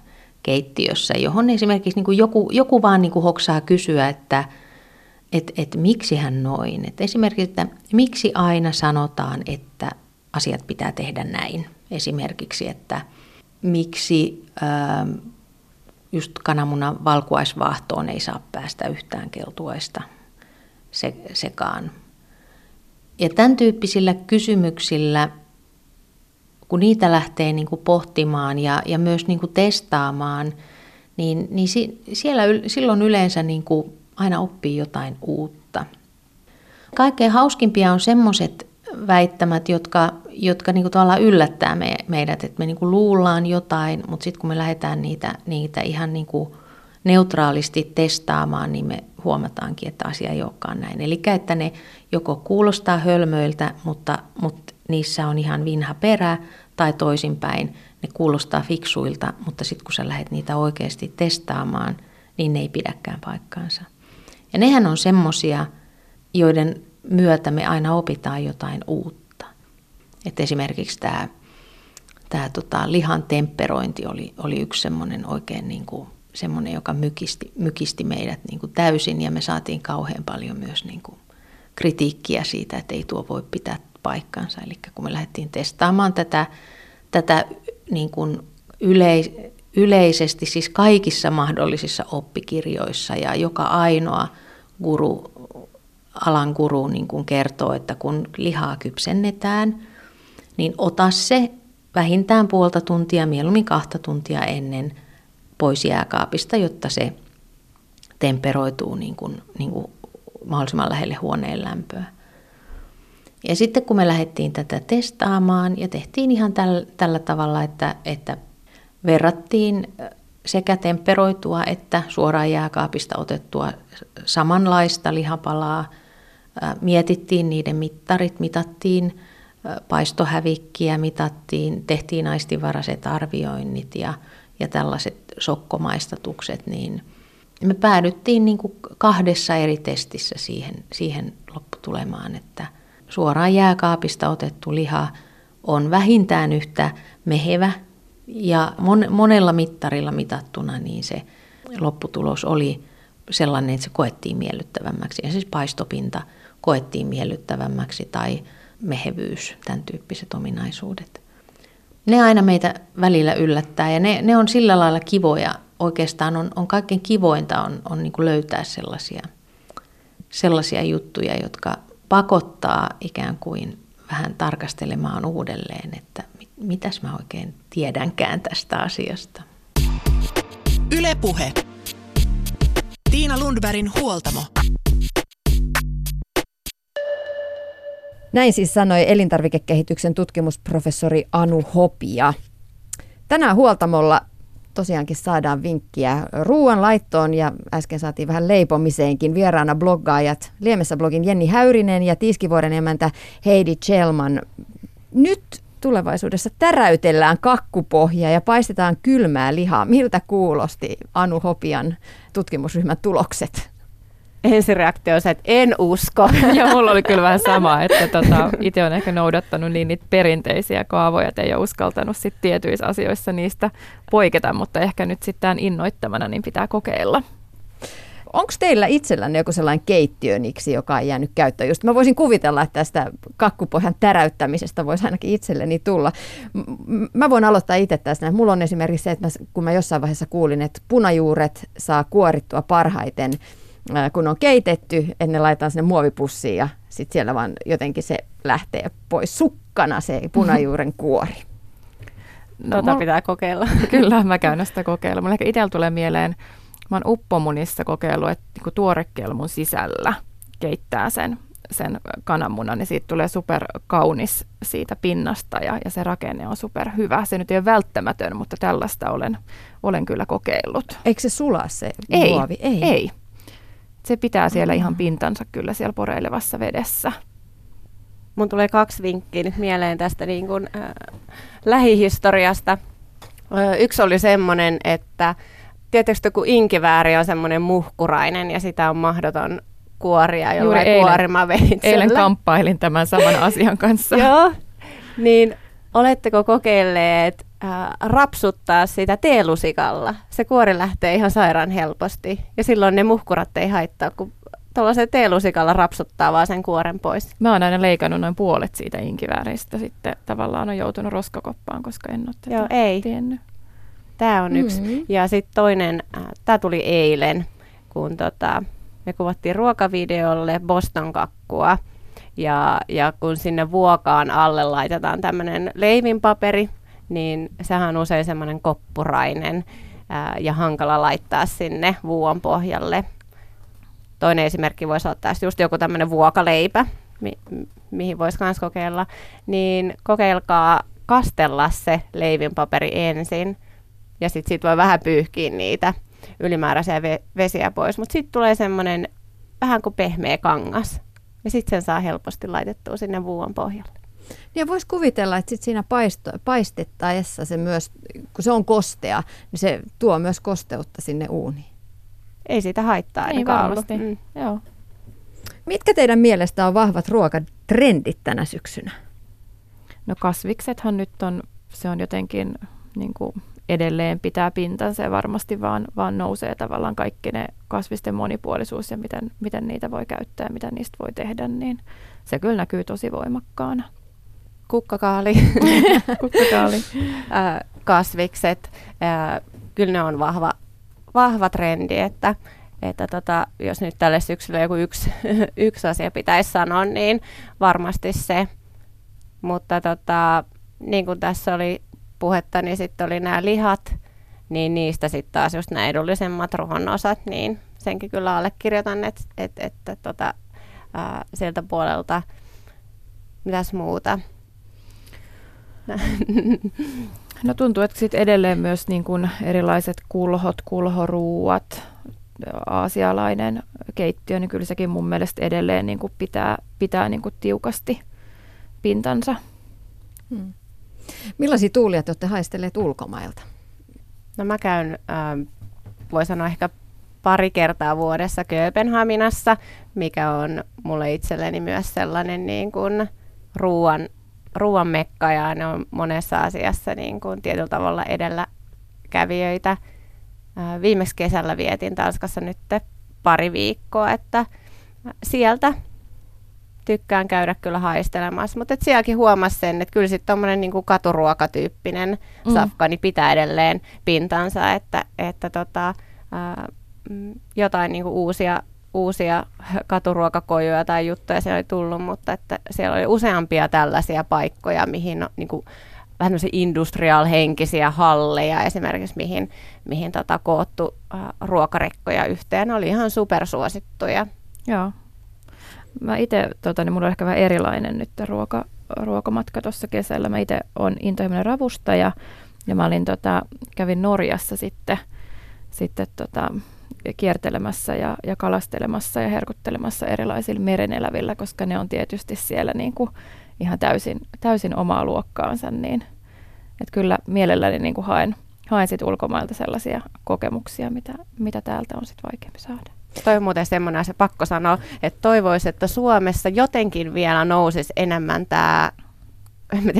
keittiössä, johon esimerkiksi niin kuin joku, joku vaan niin kuin hoksaa kysyä, että – että et miksi hän noin. Et esimerkiksi, että miksi aina sanotaan, että asiat pitää tehdä näin. Esimerkiksi, että miksi ähm, just kananmunan valkuaisvaahtoon ei saa päästä yhtään keltuaista se, sekaan. Ja tämän tyyppisillä kysymyksillä, kun niitä lähtee niin kuin pohtimaan ja, ja myös niin kuin testaamaan, niin, niin si, siellä silloin yleensä niin kuin aina oppii jotain uutta. Kaikkein hauskimpia on semmoiset väittämät, jotka, jotka niin kuin yllättää me, meidät, että me niin kuin luullaan jotain, mutta sitten kun me lähdetään niitä, niitä ihan niin kuin neutraalisti testaamaan, niin me huomataankin, että asia ei olekaan näin. Eli että ne joko kuulostaa hölmöiltä, mutta, mutta niissä on ihan vinha perä, tai toisinpäin, ne kuulostaa fiksuilta, mutta sitten kun sä lähdet niitä oikeasti testaamaan, niin ne ei pidäkään paikkaansa. Ja nehän on semmoisia, joiden myötä me aina opitaan jotain uutta. Et esimerkiksi tämä, tämä tota, lihan temperointi oli, oli yksi semmoinen oikein niin kuin, semmoinen, joka mykisti, mykisti meidät niin kuin täysin ja me saatiin kauhean paljon myös niin kuin, kritiikkiä siitä, että ei tuo voi pitää paikkansa. Eli kun me lähdettiin testaamaan tätä, tätä niin kuin yleis, yleisesti siis kaikissa mahdollisissa oppikirjoissa ja joka ainoa guru, alan guru niin kuin kertoo, että kun lihaa kypsennetään, niin ota se vähintään puolta tuntia, mieluummin kahta tuntia ennen pois jääkaapista, jotta se temperoituu niin kuin, niin kuin mahdollisimman lähelle huoneen lämpöä. Ja sitten kun me lähdettiin tätä testaamaan ja tehtiin ihan tällä, tällä tavalla, että, että verrattiin sekä temperoitua että suoraan jääkaapista otettua samanlaista lihapalaa. Mietittiin niiden mittarit, mitattiin paistohävikkiä, mitattiin, tehtiin aistivaraset arvioinnit ja, ja tällaiset sokkomaistatukset, niin me päädyttiin niin kuin kahdessa eri testissä siihen, siihen lopputulemaan, että suoraan jääkaapista otettu liha on vähintään yhtä mehevä ja mon, monella mittarilla mitattuna niin se lopputulos oli sellainen, että se koettiin miellyttävämmäksi. Ja siis paistopinta koettiin miellyttävämmäksi tai mehevyys, tämän tyyppiset ominaisuudet. Ne aina meitä välillä yllättää ja ne, ne on sillä lailla kivoja. Oikeastaan on, on kaikkein kivointa on, on niin löytää sellaisia, sellaisia juttuja, jotka pakottaa ikään kuin vähän tarkastelemaan uudelleen, että mitäs mä oikein tiedänkään tästä asiasta. Ylepuhe. Tiina Lundbergin huoltamo. Näin siis sanoi elintarvikekehityksen tutkimusprofessori Anu Hopia. Tänään huoltamolla tosiaankin saadaan vinkkiä ruoan laittoon ja äsken saatiin vähän leipomiseenkin. Vieraana bloggaajat Liemessä blogin Jenni Häyrinen ja Tiiskivuoren emäntä Heidi Chelman. Nyt tulevaisuudessa täräytellään kakkupohjaa ja paistetaan kylmää lihaa. Miltä kuulosti Anu Hopian tutkimusryhmän tulokset? Ensireaktio on se, että en usko. *laughs* ja mulla oli kyllä vähän *laughs* sama, että tota, itse on ehkä noudattanut niin niitä perinteisiä kaavoja, että ei ole uskaltanut sit tietyissä asioissa niistä poiketa, mutta ehkä nyt sitten innoittamana niin pitää kokeilla. Onko teillä itsellänne joku sellainen keittiöniksi, joka ei jäänyt käyttöön? Just mä voisin kuvitella, että tästä kakkupohjan täräyttämisestä voisi ainakin itselleni tulla. Mä voin aloittaa itse tästä. Mulla on esimerkiksi se, että mä, kun mä jossain vaiheessa kuulin, että punajuuret saa kuorittua parhaiten – kun on keitetty, että ne laitetaan sinne muovipussiin ja sitten siellä vaan jotenkin se lähtee pois sukkana se punajuuren *laughs* kuori. No, tota mulla, pitää kokeilla. *laughs* Kyllä, mä *laughs* käyn sitä kokeilla. Mulla ehkä itsellä tulee mieleen, mä oon uppomunissa kokeillut, että niin tuorekelmun sisällä keittää sen, sen kananmunan, niin siitä tulee super kaunis siitä pinnasta ja, ja se rakenne on super hyvä. Se nyt ei ole välttämätön, mutta tällaista olen, olen kyllä kokeillut. Eikö se sulaa se ei, muovi? Ei, ei se pitää siellä ihan pintansa kyllä siellä poreilevassa vedessä. Mun tulee kaksi vinkkiä nyt mieleen tästä niin kuin, äh, lähihistoriasta. Äh, yksi oli semmoinen, että tietysti kun inkivääri on semmoinen muhkurainen ja sitä on mahdoton kuoria jollain kuorimaveitsellä. Eilen kamppailin tämän saman asian kanssa. *laughs* Joo, niin oletteko kokeilleet ää, rapsuttaa sitä teelusikalla. Se kuori lähtee ihan sairaan helposti ja silloin ne muhkurat ei haittaa, kun tuollaisen teelusikalla rapsuttaa vaan sen kuoren pois. Mä oon aina leikannut noin puolet siitä inkivääristä sitten tavallaan on joutunut roskakoppaan, koska en ole tätä Joo, ei. tiennyt. Tämä on yksi. Mm-hmm. Ja sitten toinen, äh, tämä tuli eilen, kun tota, me kuvattiin ruokavideolle Boston kakkua. Ja, ja kun sinne vuokaan alle laitetaan tämmöinen leivinpaperi, niin sehän on usein semmoinen koppurainen ää, ja hankala laittaa sinne vuon pohjalle. Toinen esimerkki voisi ottaa just joku tämmöinen vuokaleipä, mi- mihin voisi myös kokeilla, niin kokeilkaa kastella se leivinpaperi ensin ja sitten sit voi vähän pyyhkiä niitä ylimääräisiä ve- vesiä pois, mutta sitten tulee semmoinen vähän kuin pehmeä kangas ja sitten sen saa helposti laitettua sinne vuon pohjalle. Ja voisi kuvitella, että sit siinä paisto, paistettaessa se myös, kun se on kostea, niin se tuo myös kosteutta sinne uuniin. Ei siitä haittaa Ei varmasti. Mm. Joo. Mitkä teidän mielestä on vahvat ruokatrendit tänä syksynä? No kasviksethan nyt on, se on jotenkin niin kuin edelleen pitää pintansa ja varmasti vaan, vaan nousee tavallaan kaikki ne kasvisten monipuolisuus ja miten, miten niitä voi käyttää ja mitä niistä voi tehdä, niin se kyllä näkyy tosi voimakkaana kukkakaali, *laughs* kukkakaali. äh, kasvikset, äh, kyllä ne on vahva, vahva trendi, että, että tota, jos nyt tälle syksyllä joku yksi, *laughs* yksi asia pitäisi sanoa, niin varmasti se. Mutta tota, niin kuin tässä oli puhetta, niin sitten oli nämä lihat, niin niistä sitten taas just nämä edullisemmat ruohon osat, niin senkin kyllä allekirjoitan, että et, et, et, tota, ää, sieltä puolelta mitäs muuta. *laughs* No tuntuu, että sit edelleen myös niin kuin erilaiset kulhot, kulhoruuat, aasialainen keittiö, niin kyllä sekin mun mielestä edelleen niin kuin pitää, pitää niin kuin tiukasti pintansa. Hmm. Millaisia tuulia te olette haistelleet ulkomailta? No mä käyn, äh, voi sanoa ehkä pari kertaa vuodessa Kööpenhaminassa, mikä on mulle itselleni myös sellainen niin kuin ruoan ruoan mekka ja ne on monessa asiassa niin kuin tietyllä tavalla edelläkävijöitä. Viimeksi kesällä vietin Tanskassa nyt pari viikkoa, että sieltä tykkään käydä kyllä haistelemassa, mutta et sielläkin huomasi sen, että kyllä sitten tuommoinen niin katuruokatyyppinen mm. safka niin pitää edelleen pintansa, että, että tota, ää, mm, jotain niin uusia uusia katuruokakojuja tai juttuja siellä oli tullut, mutta että siellä oli useampia tällaisia paikkoja, mihin on niin kuin, vähän industrial-henkisiä halleja esimerkiksi, mihin, mihin tota, koottu äh, ruokarekkoja yhteen. Ne oli ihan supersuosittuja. Joo. Mä itse, tota, niin mulla on ehkä vähän erilainen nyt ruoka, ruokamatka tuossa kesällä. Mä itse olen intohimoinen ravustaja ja mä olin, tota, kävin Norjassa sitten, sitten tota, kiertelemässä ja, ja kalastelemassa ja herkuttelemassa erilaisilla merenelävillä, koska ne on tietysti siellä niin kuin ihan täysin, täysin omaa luokkaansa, niin että kyllä mielelläni niin kuin haen, haen sit ulkomailta sellaisia kokemuksia, mitä, mitä täältä on sitten vaikeampi saada. Toi on muuten semmoinen asia, pakko sanoa, että toivoisi, että Suomessa jotenkin vielä nousisi enemmän tämä,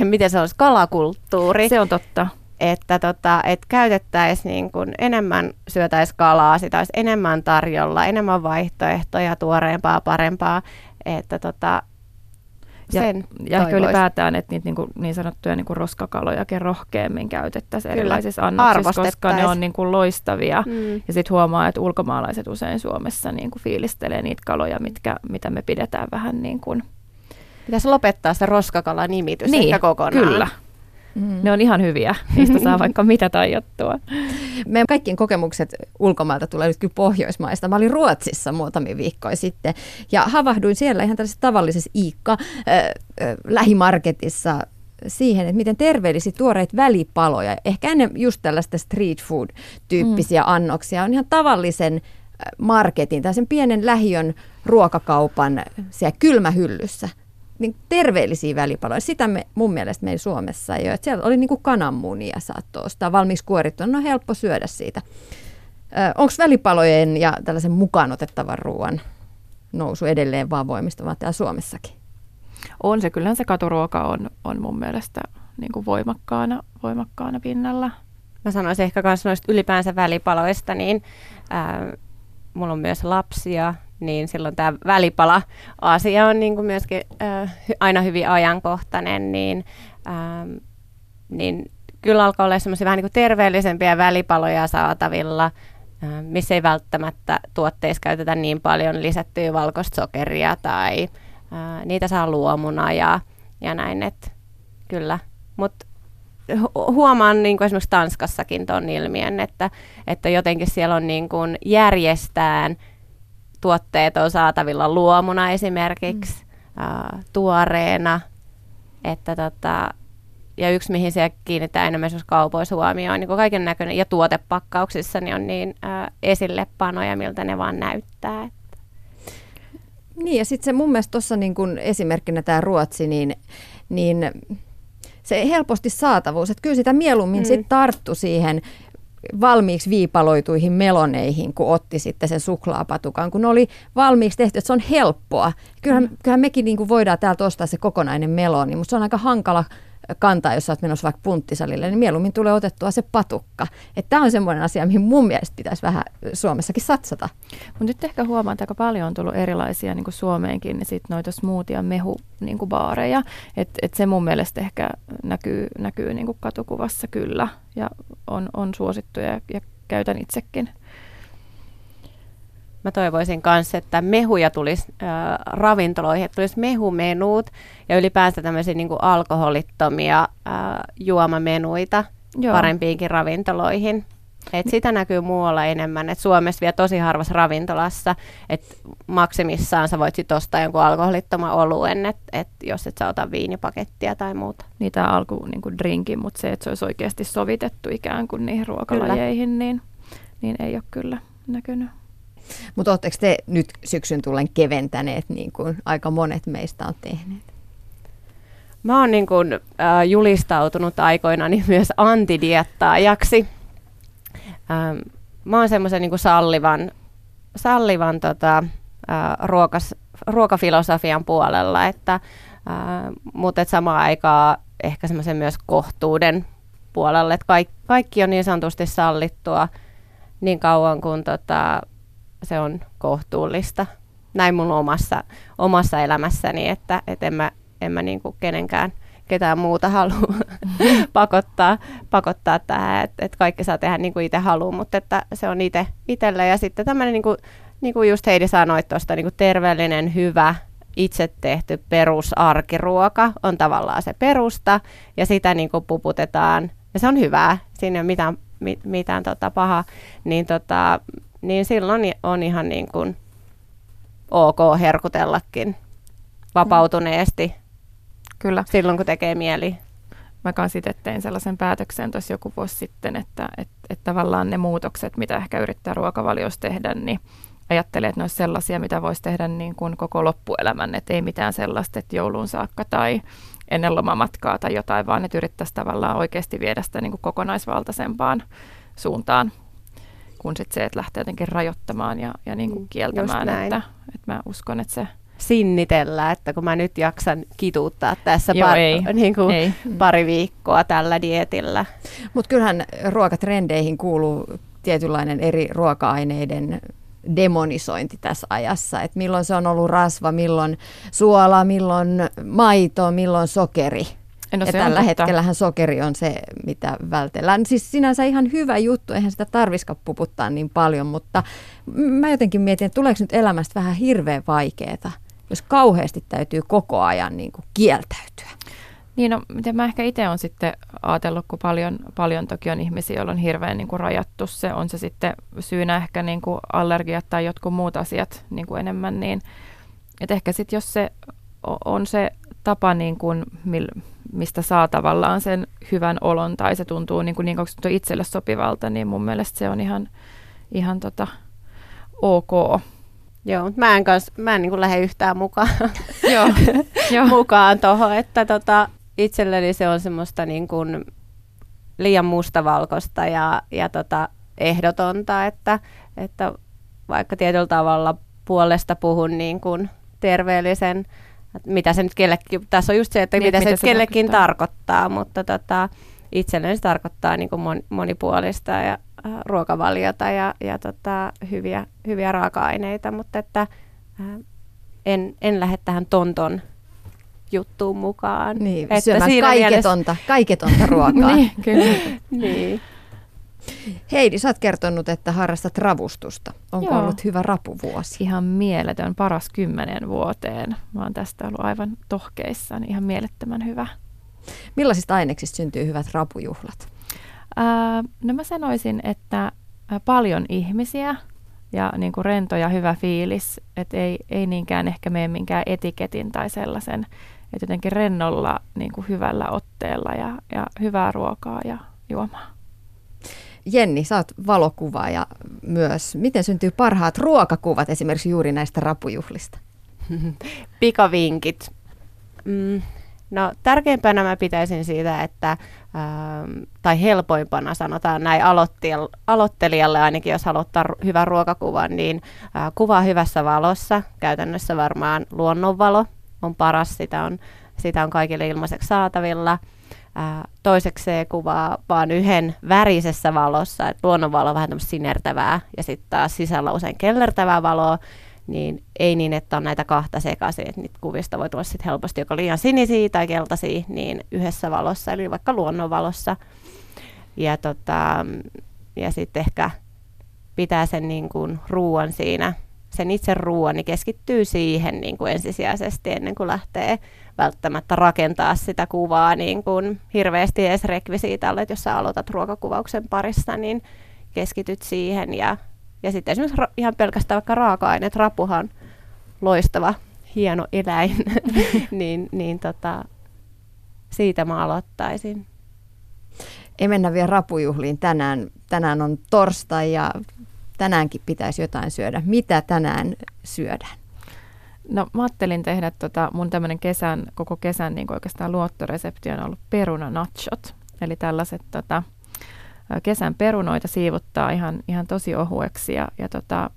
miten se olisi, kalakulttuuri. Se on totta. Että tota, et käytettäisiin niin kuin enemmän, syötäisiin kalaa, sitä olisi enemmän tarjolla, enemmän vaihtoehtoja, tuoreempaa, parempaa. Että tota, ja, sen ja ehkä ylipäätään, että niitä niin, kuin, niin sanottuja niin kuin roskakalojakin rohkeammin käytettäisiin erilaisissa annoksissa, koska ne on niin kuin loistavia. Mm. Ja sitten huomaa, että ulkomaalaiset usein Suomessa niin kuin fiilistelee niitä kaloja, mitkä, mitä me pidetään vähän niin kuin... Pitäisi lopettaa se roskakala-nimitys niin, ehkä kokonaan. Kyllä. Mm. Ne on ihan hyviä. Niistä saa *laughs* vaikka mitä tajottua. Meidän kaikkien kokemukset ulkomailta tulee nyt kyllä Pohjoismaista. Mä olin Ruotsissa muutamia viikkoja sitten ja havahduin siellä ihan tällaisessa tavallisessa Iikka äh, äh, lähimarketissa siihen, että miten terveellisiä tuoreita välipaloja, ehkä ennen just tällaista street food-tyyppisiä mm. annoksia, on ihan tavallisen marketin tai sen pienen lähiön ruokakaupan siellä kylmähyllyssä niin terveellisiä välipaloja. Sitä me, mun mielestä meillä Suomessa ei ole. Että siellä oli niin kuin kananmunia saattoi ostaa valmiiksi kuorittu. No helppo syödä siitä. Onko välipalojen ja tällaisen mukaan otettavan ruoan nousu edelleen vaan voimistuva täällä Suomessakin? On se. Kyllähän se katuruoka on, on mun mielestä niin kuin voimakkaana, voimakkaana pinnalla. Mä sanoisin ehkä myös noista ylipäänsä välipaloista, niin ää, mulla on myös lapsia, niin silloin tämä välipala-asia on niin kuin myöskin äh, aina hyvin ajankohtainen, niin, ähm, niin kyllä alkaa olla semmoisia vähän niin kuin terveellisempiä välipaloja saatavilla, äh, missä ei välttämättä tuotteissa käytetä niin paljon lisättyä valkoista sokeria tai äh, niitä saa luomuna ja, ja näin, että kyllä. Mutta huomaan niin kuin esimerkiksi Tanskassakin tuon ilmiön, että, että jotenkin siellä on niin kuin järjestään – tuotteet on saatavilla luomuna esimerkiksi, mm. uh, tuoreena. Että tota, ja yksi, mihin se kiinnittää enemmän kaupoissa huomioon, niin kaiken näköinen, ja tuotepakkauksissa niin on niin uh, esillepanoja, miltä ne vaan näyttää. Että. Niin, ja sitten se mun mielestä tuossa niin kun esimerkkinä tämä Ruotsi, niin, niin se helposti saatavuus, että kyllä sitä mieluummin mm. sit tarttu siihen valmiiksi viipaloituihin meloneihin, kun otti sitten sen suklaapatukan, kun oli valmiiksi tehty, että se on helppoa. Kyllähän, mm. kyllähän mekin niin kuin voidaan täältä ostaa se kokonainen meloni, mutta se on aika hankala kantaa, jos olet menossa vaikka punttisalille, niin mieluummin tulee otettua se patukka. Tämä on semmoinen asia, mihin mun mielestä pitäisi vähän Suomessakin satsata. Mutta nyt ehkä huomaan, että aika paljon on tullut erilaisia niin kuin Suomeenkin niin sit noita smoothie- mehu niin kuin baareja. Et, et se mun mielestä ehkä näkyy, näkyy niin kuin katukuvassa kyllä ja on, on suosittu ja, ja käytän itsekin. Mä toivoisin myös, että mehuja tulisi äh, ravintoloihin, että tulisi mehumenut ja ylipäänsä tämmöisiä niin kuin alkoholittomia äh, juomamenuita Joo. parempiinkin ravintoloihin. Et sitä näkyy muualla enemmän. Et Suomessa vielä tosi harvassa ravintolassa, että maksimissaan sä voit sit ostaa jonkun alkoholittoman oluen, et, et jos et sä ota viinipakettia tai muuta. Niitä alku niin kuin drinkin, mutta se, että se olisi oikeasti sovitettu ikään kuin niihin ruokalajeihin, niin, niin ei ole kyllä näkynyt. Mutta oletteko te nyt syksyn tullen keventäneet, niin kuin aika monet meistä on tehneet? Mä oon niin kuin, äh, julistautunut aikoinani *laughs* myös antidiettaajaksi. Ähm, mä oon semmoisen niin sallivan, sallivan tota, äh, ruokas, ruokafilosofian puolella, että, äh, mutta et samaan aikaan ehkä semmoisen myös kohtuuden puolelle, että kaikki, kaikki on niin sanotusti sallittua niin kauan kuin tota, se on kohtuullista. Näin mun omassa, omassa elämässäni, että et en mä, en mä niinku kenenkään ketään muuta halua *laughs* pakottaa, pakottaa tähän, että et kaikki saa tehdä niin kuin itse haluaa, mutta että se on itse itsellä. Ja sitten tämmöinen, niin kuin, niin kuin just Heidi sanoi tuosta, niin kuin terveellinen, hyvä, itse tehty perusarkiruoka on tavallaan se perusta, ja sitä niin kuin puputetaan, ja se on hyvää, siinä ei ole mitään, mitään tota pahaa, niin tota, niin silloin on ihan niin kuin ok herkutellakin vapautuneesti Kyllä. silloin, kun tekee mieli. Mä kanssa itse tein sellaisen päätöksen tuossa joku vuosi sitten, että, että, että tavallaan ne muutokset, mitä ehkä yrittää ruokavaliossa tehdä, niin ajattele, että ne olisi sellaisia, mitä voisi tehdä niin kuin koko loppuelämän, että ei mitään sellaista, että jouluun saakka tai ennen lomamatkaa tai jotain, vaan että yrittäisi tavallaan oikeasti viedä sitä niin kuin kokonaisvaltaisempaan suuntaan kuin sit se, että lähtee jotenkin rajoittamaan ja, ja niin kuin Mm, kieltämään, että, että mä uskon, että se Sinnitellä, että kun mä nyt jaksan kituuttaa tässä Joo, par- ei. Niin kuin ei. pari viikkoa tällä dietillä. Mutta kyllähän ruokatrendeihin kuuluu tietynlainen eri ruoka-aineiden demonisointi tässä ajassa, että milloin se on ollut rasva, milloin suola, milloin maito, milloin sokeri. No, ja tällä hetkellähän sokeri on se, mitä vältellään. Siis sinänsä ihan hyvä juttu, eihän sitä tarviska puputtaa niin paljon, mutta mä jotenkin mietin, että tuleeko nyt elämästä vähän hirveän vaikeaa, jos kauheasti täytyy koko ajan niin kuin kieltäytyä. Niin, no, miten mä ehkä itse on sitten ajatellut, kun paljon, paljon toki on ihmisiä, joilla on hirveän niin kuin rajattu se, on se sitten syynä ehkä niin kuin allergiat tai jotkut muut asiat niin kuin enemmän, niin että ehkä sitten jos se on se tapa, niin kuin, mistä saa tavallaan sen hyvän olon tai se tuntuu niin, kuin, niin kuin tuntuu itselle sopivalta, niin mun mielestä se on ihan, ihan tota, ok. Joo, mutta mä en, kans, mä en niin kuin lähde yhtään mukaan, *laughs* *laughs* Joo, mukaan tuohon, että tota, itselleni se on semmoista niin kuin liian mustavalkoista ja, ja tota, ehdotonta, että, että vaikka tietyllä tavalla puolesta puhun niin kuin terveellisen, mitä se nyt kellekin, tässä on just se, että Niin, mitä, se mitä nyt se kellekin tarkoittaa. tarkoittaa, mutta tota, itselleni se tarkoittaa niin kuin mon, monipuolista ja äh, ruokavaliota ja, ja tota, hyviä, hyviä raaka-aineita, mutta että äh, en, en lähde tähän tonton juttuun mukaan. Niin, Että syömään siinä kaiketonta, kaiketonta ruokaa. *laughs* niin, kyllä. *laughs* Niin. Heidi, sä oot kertonut, että harrastat ravustusta. Onko Joo. ollut hyvä rapuvuosi? Ihan mieletön, paras kymmenen vuoteen. Mä oon tästä ollut aivan tohkeissaan, ihan mielettömän hyvä. Millaisista aineksista syntyy hyvät rapujuhlat? Ää, no mä sanoisin, että paljon ihmisiä ja niin kuin rento ja hyvä fiilis, että ei, ei niinkään ehkä mene minkään etiketin tai sellaisen, että jotenkin rennolla niin kuin hyvällä otteella ja, ja hyvää ruokaa ja juomaa. Jenni, sä oot valokuvaaja myös. Miten syntyy parhaat ruokakuvat esimerkiksi juuri näistä rapujuhlista? *laughs* Pikavinkit. Mm, no tärkeimpänä mä pitäisin siitä, että, ähm, tai helpoimpana sanotaan näin aloittelijal- aloittelijalle ainakin, jos haluaa ottaa ru- hyvän ruokakuvan, niin äh, kuvaa hyvässä valossa. Käytännössä varmaan luonnonvalo on paras, sitä on, sitä on kaikille ilmaiseksi saatavilla. Toiseksi se kuvaa vaan yhden värisessä valossa, että luonnonvalo on vähän tämmöistä sinertävää ja sitten taas sisällä usein kellertävää valoa, niin ei niin, että on näitä kahta sekaisin, että niitä kuvista voi tulla sitten helposti joko liian sinisiä tai keltaisia, niin yhdessä valossa, eli vaikka luonnonvalossa. Ja, tota, ja sitten ehkä pitää sen niin kuin ruoan siinä, sen itse ruoan, niin keskittyy siihen niin kuin ensisijaisesti ennen kuin lähtee välttämättä rakentaa sitä kuvaa niin kuin hirveästi edes rekvisiitalle, että jos sä aloitat ruokakuvauksen parissa, niin keskityt siihen ja, ja sitten esimerkiksi ra- ihan pelkästään vaikka raaka-aineet, rapuhan loistava, hieno eläin, *laughs* niin, niin tota, siitä mä aloittaisin. Ei mennä vielä rapujuhliin tänään. Tänään on torstai ja tänäänkin pitäisi jotain syödä. Mitä tänään syödään? No mä ajattelin tehdä tota, mun tämmöinen kesän, koko kesän niin oikeastaan luottoresepti on ollut perunanachot. Eli tällaiset tota, kesän perunoita siivuttaa ihan, ihan tosi ohueksi ja, ja tota,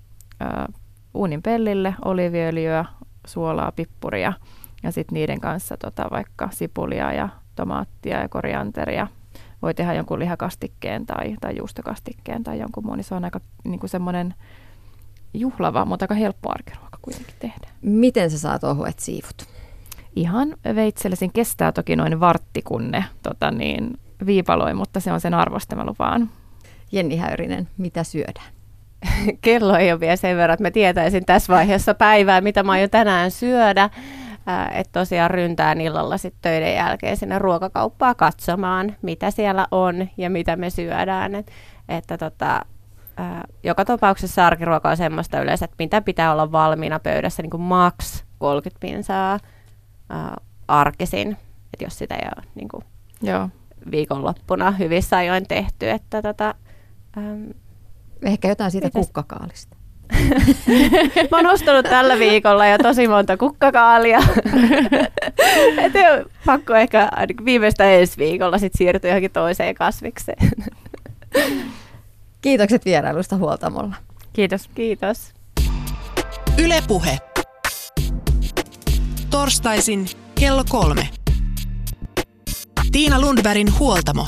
ä, uunin pellille oliiviöljyä, suolaa, pippuria ja sitten niiden kanssa tota, vaikka sipulia ja tomaattia ja korianteria. Voi tehdä jonkun lihakastikkeen tai, tai juustokastikkeen tai jonkun muun, niin se on aika niin semmoinen juhlava, mutta aika helppo arkiruoka kuitenkin tehdä. Miten sä saat ohuet siivut? Ihan veitselisin. Kestää toki noin vartti, kun ne tota niin, viipaloi, mutta se on sen arvosta, mä lupaan. Jenni Häyrinen, mitä syödään? *laughs* Kello ei ole vielä sen verran, että mä tietäisin tässä vaiheessa päivää, mitä mä aion tänään syödä. Että tosiaan ryntään illalla sitten töiden jälkeen sinne ruokakauppaa katsomaan, mitä siellä on ja mitä me syödään. Et, että tota, ää, joka tapauksessa arkiruoka on semmoista yleensä, että mitä pitää olla valmiina pöydässä niin kuin maks 30 pinsaa ää, arkisin, että jos sitä ei ole niin kuin Joo. viikonloppuna hyvissä ajoin tehty. Että tota, äm, Ehkä jotain siitä Mitäs? kukkakaalista. *laughs* Mä oon ostanut tällä viikolla jo tosi monta kukkakaalia. *laughs* Et ei- pakko ehkä viimeistä ensi viikolla sit siirtyä johonkin toiseen kasvikseen. *laughs* Kiitokset vierailusta huoltamolla. Kiitos. Kiitos. Ylepuhe. Torstaisin kello kolme. Tiina Lundbergin huoltamo.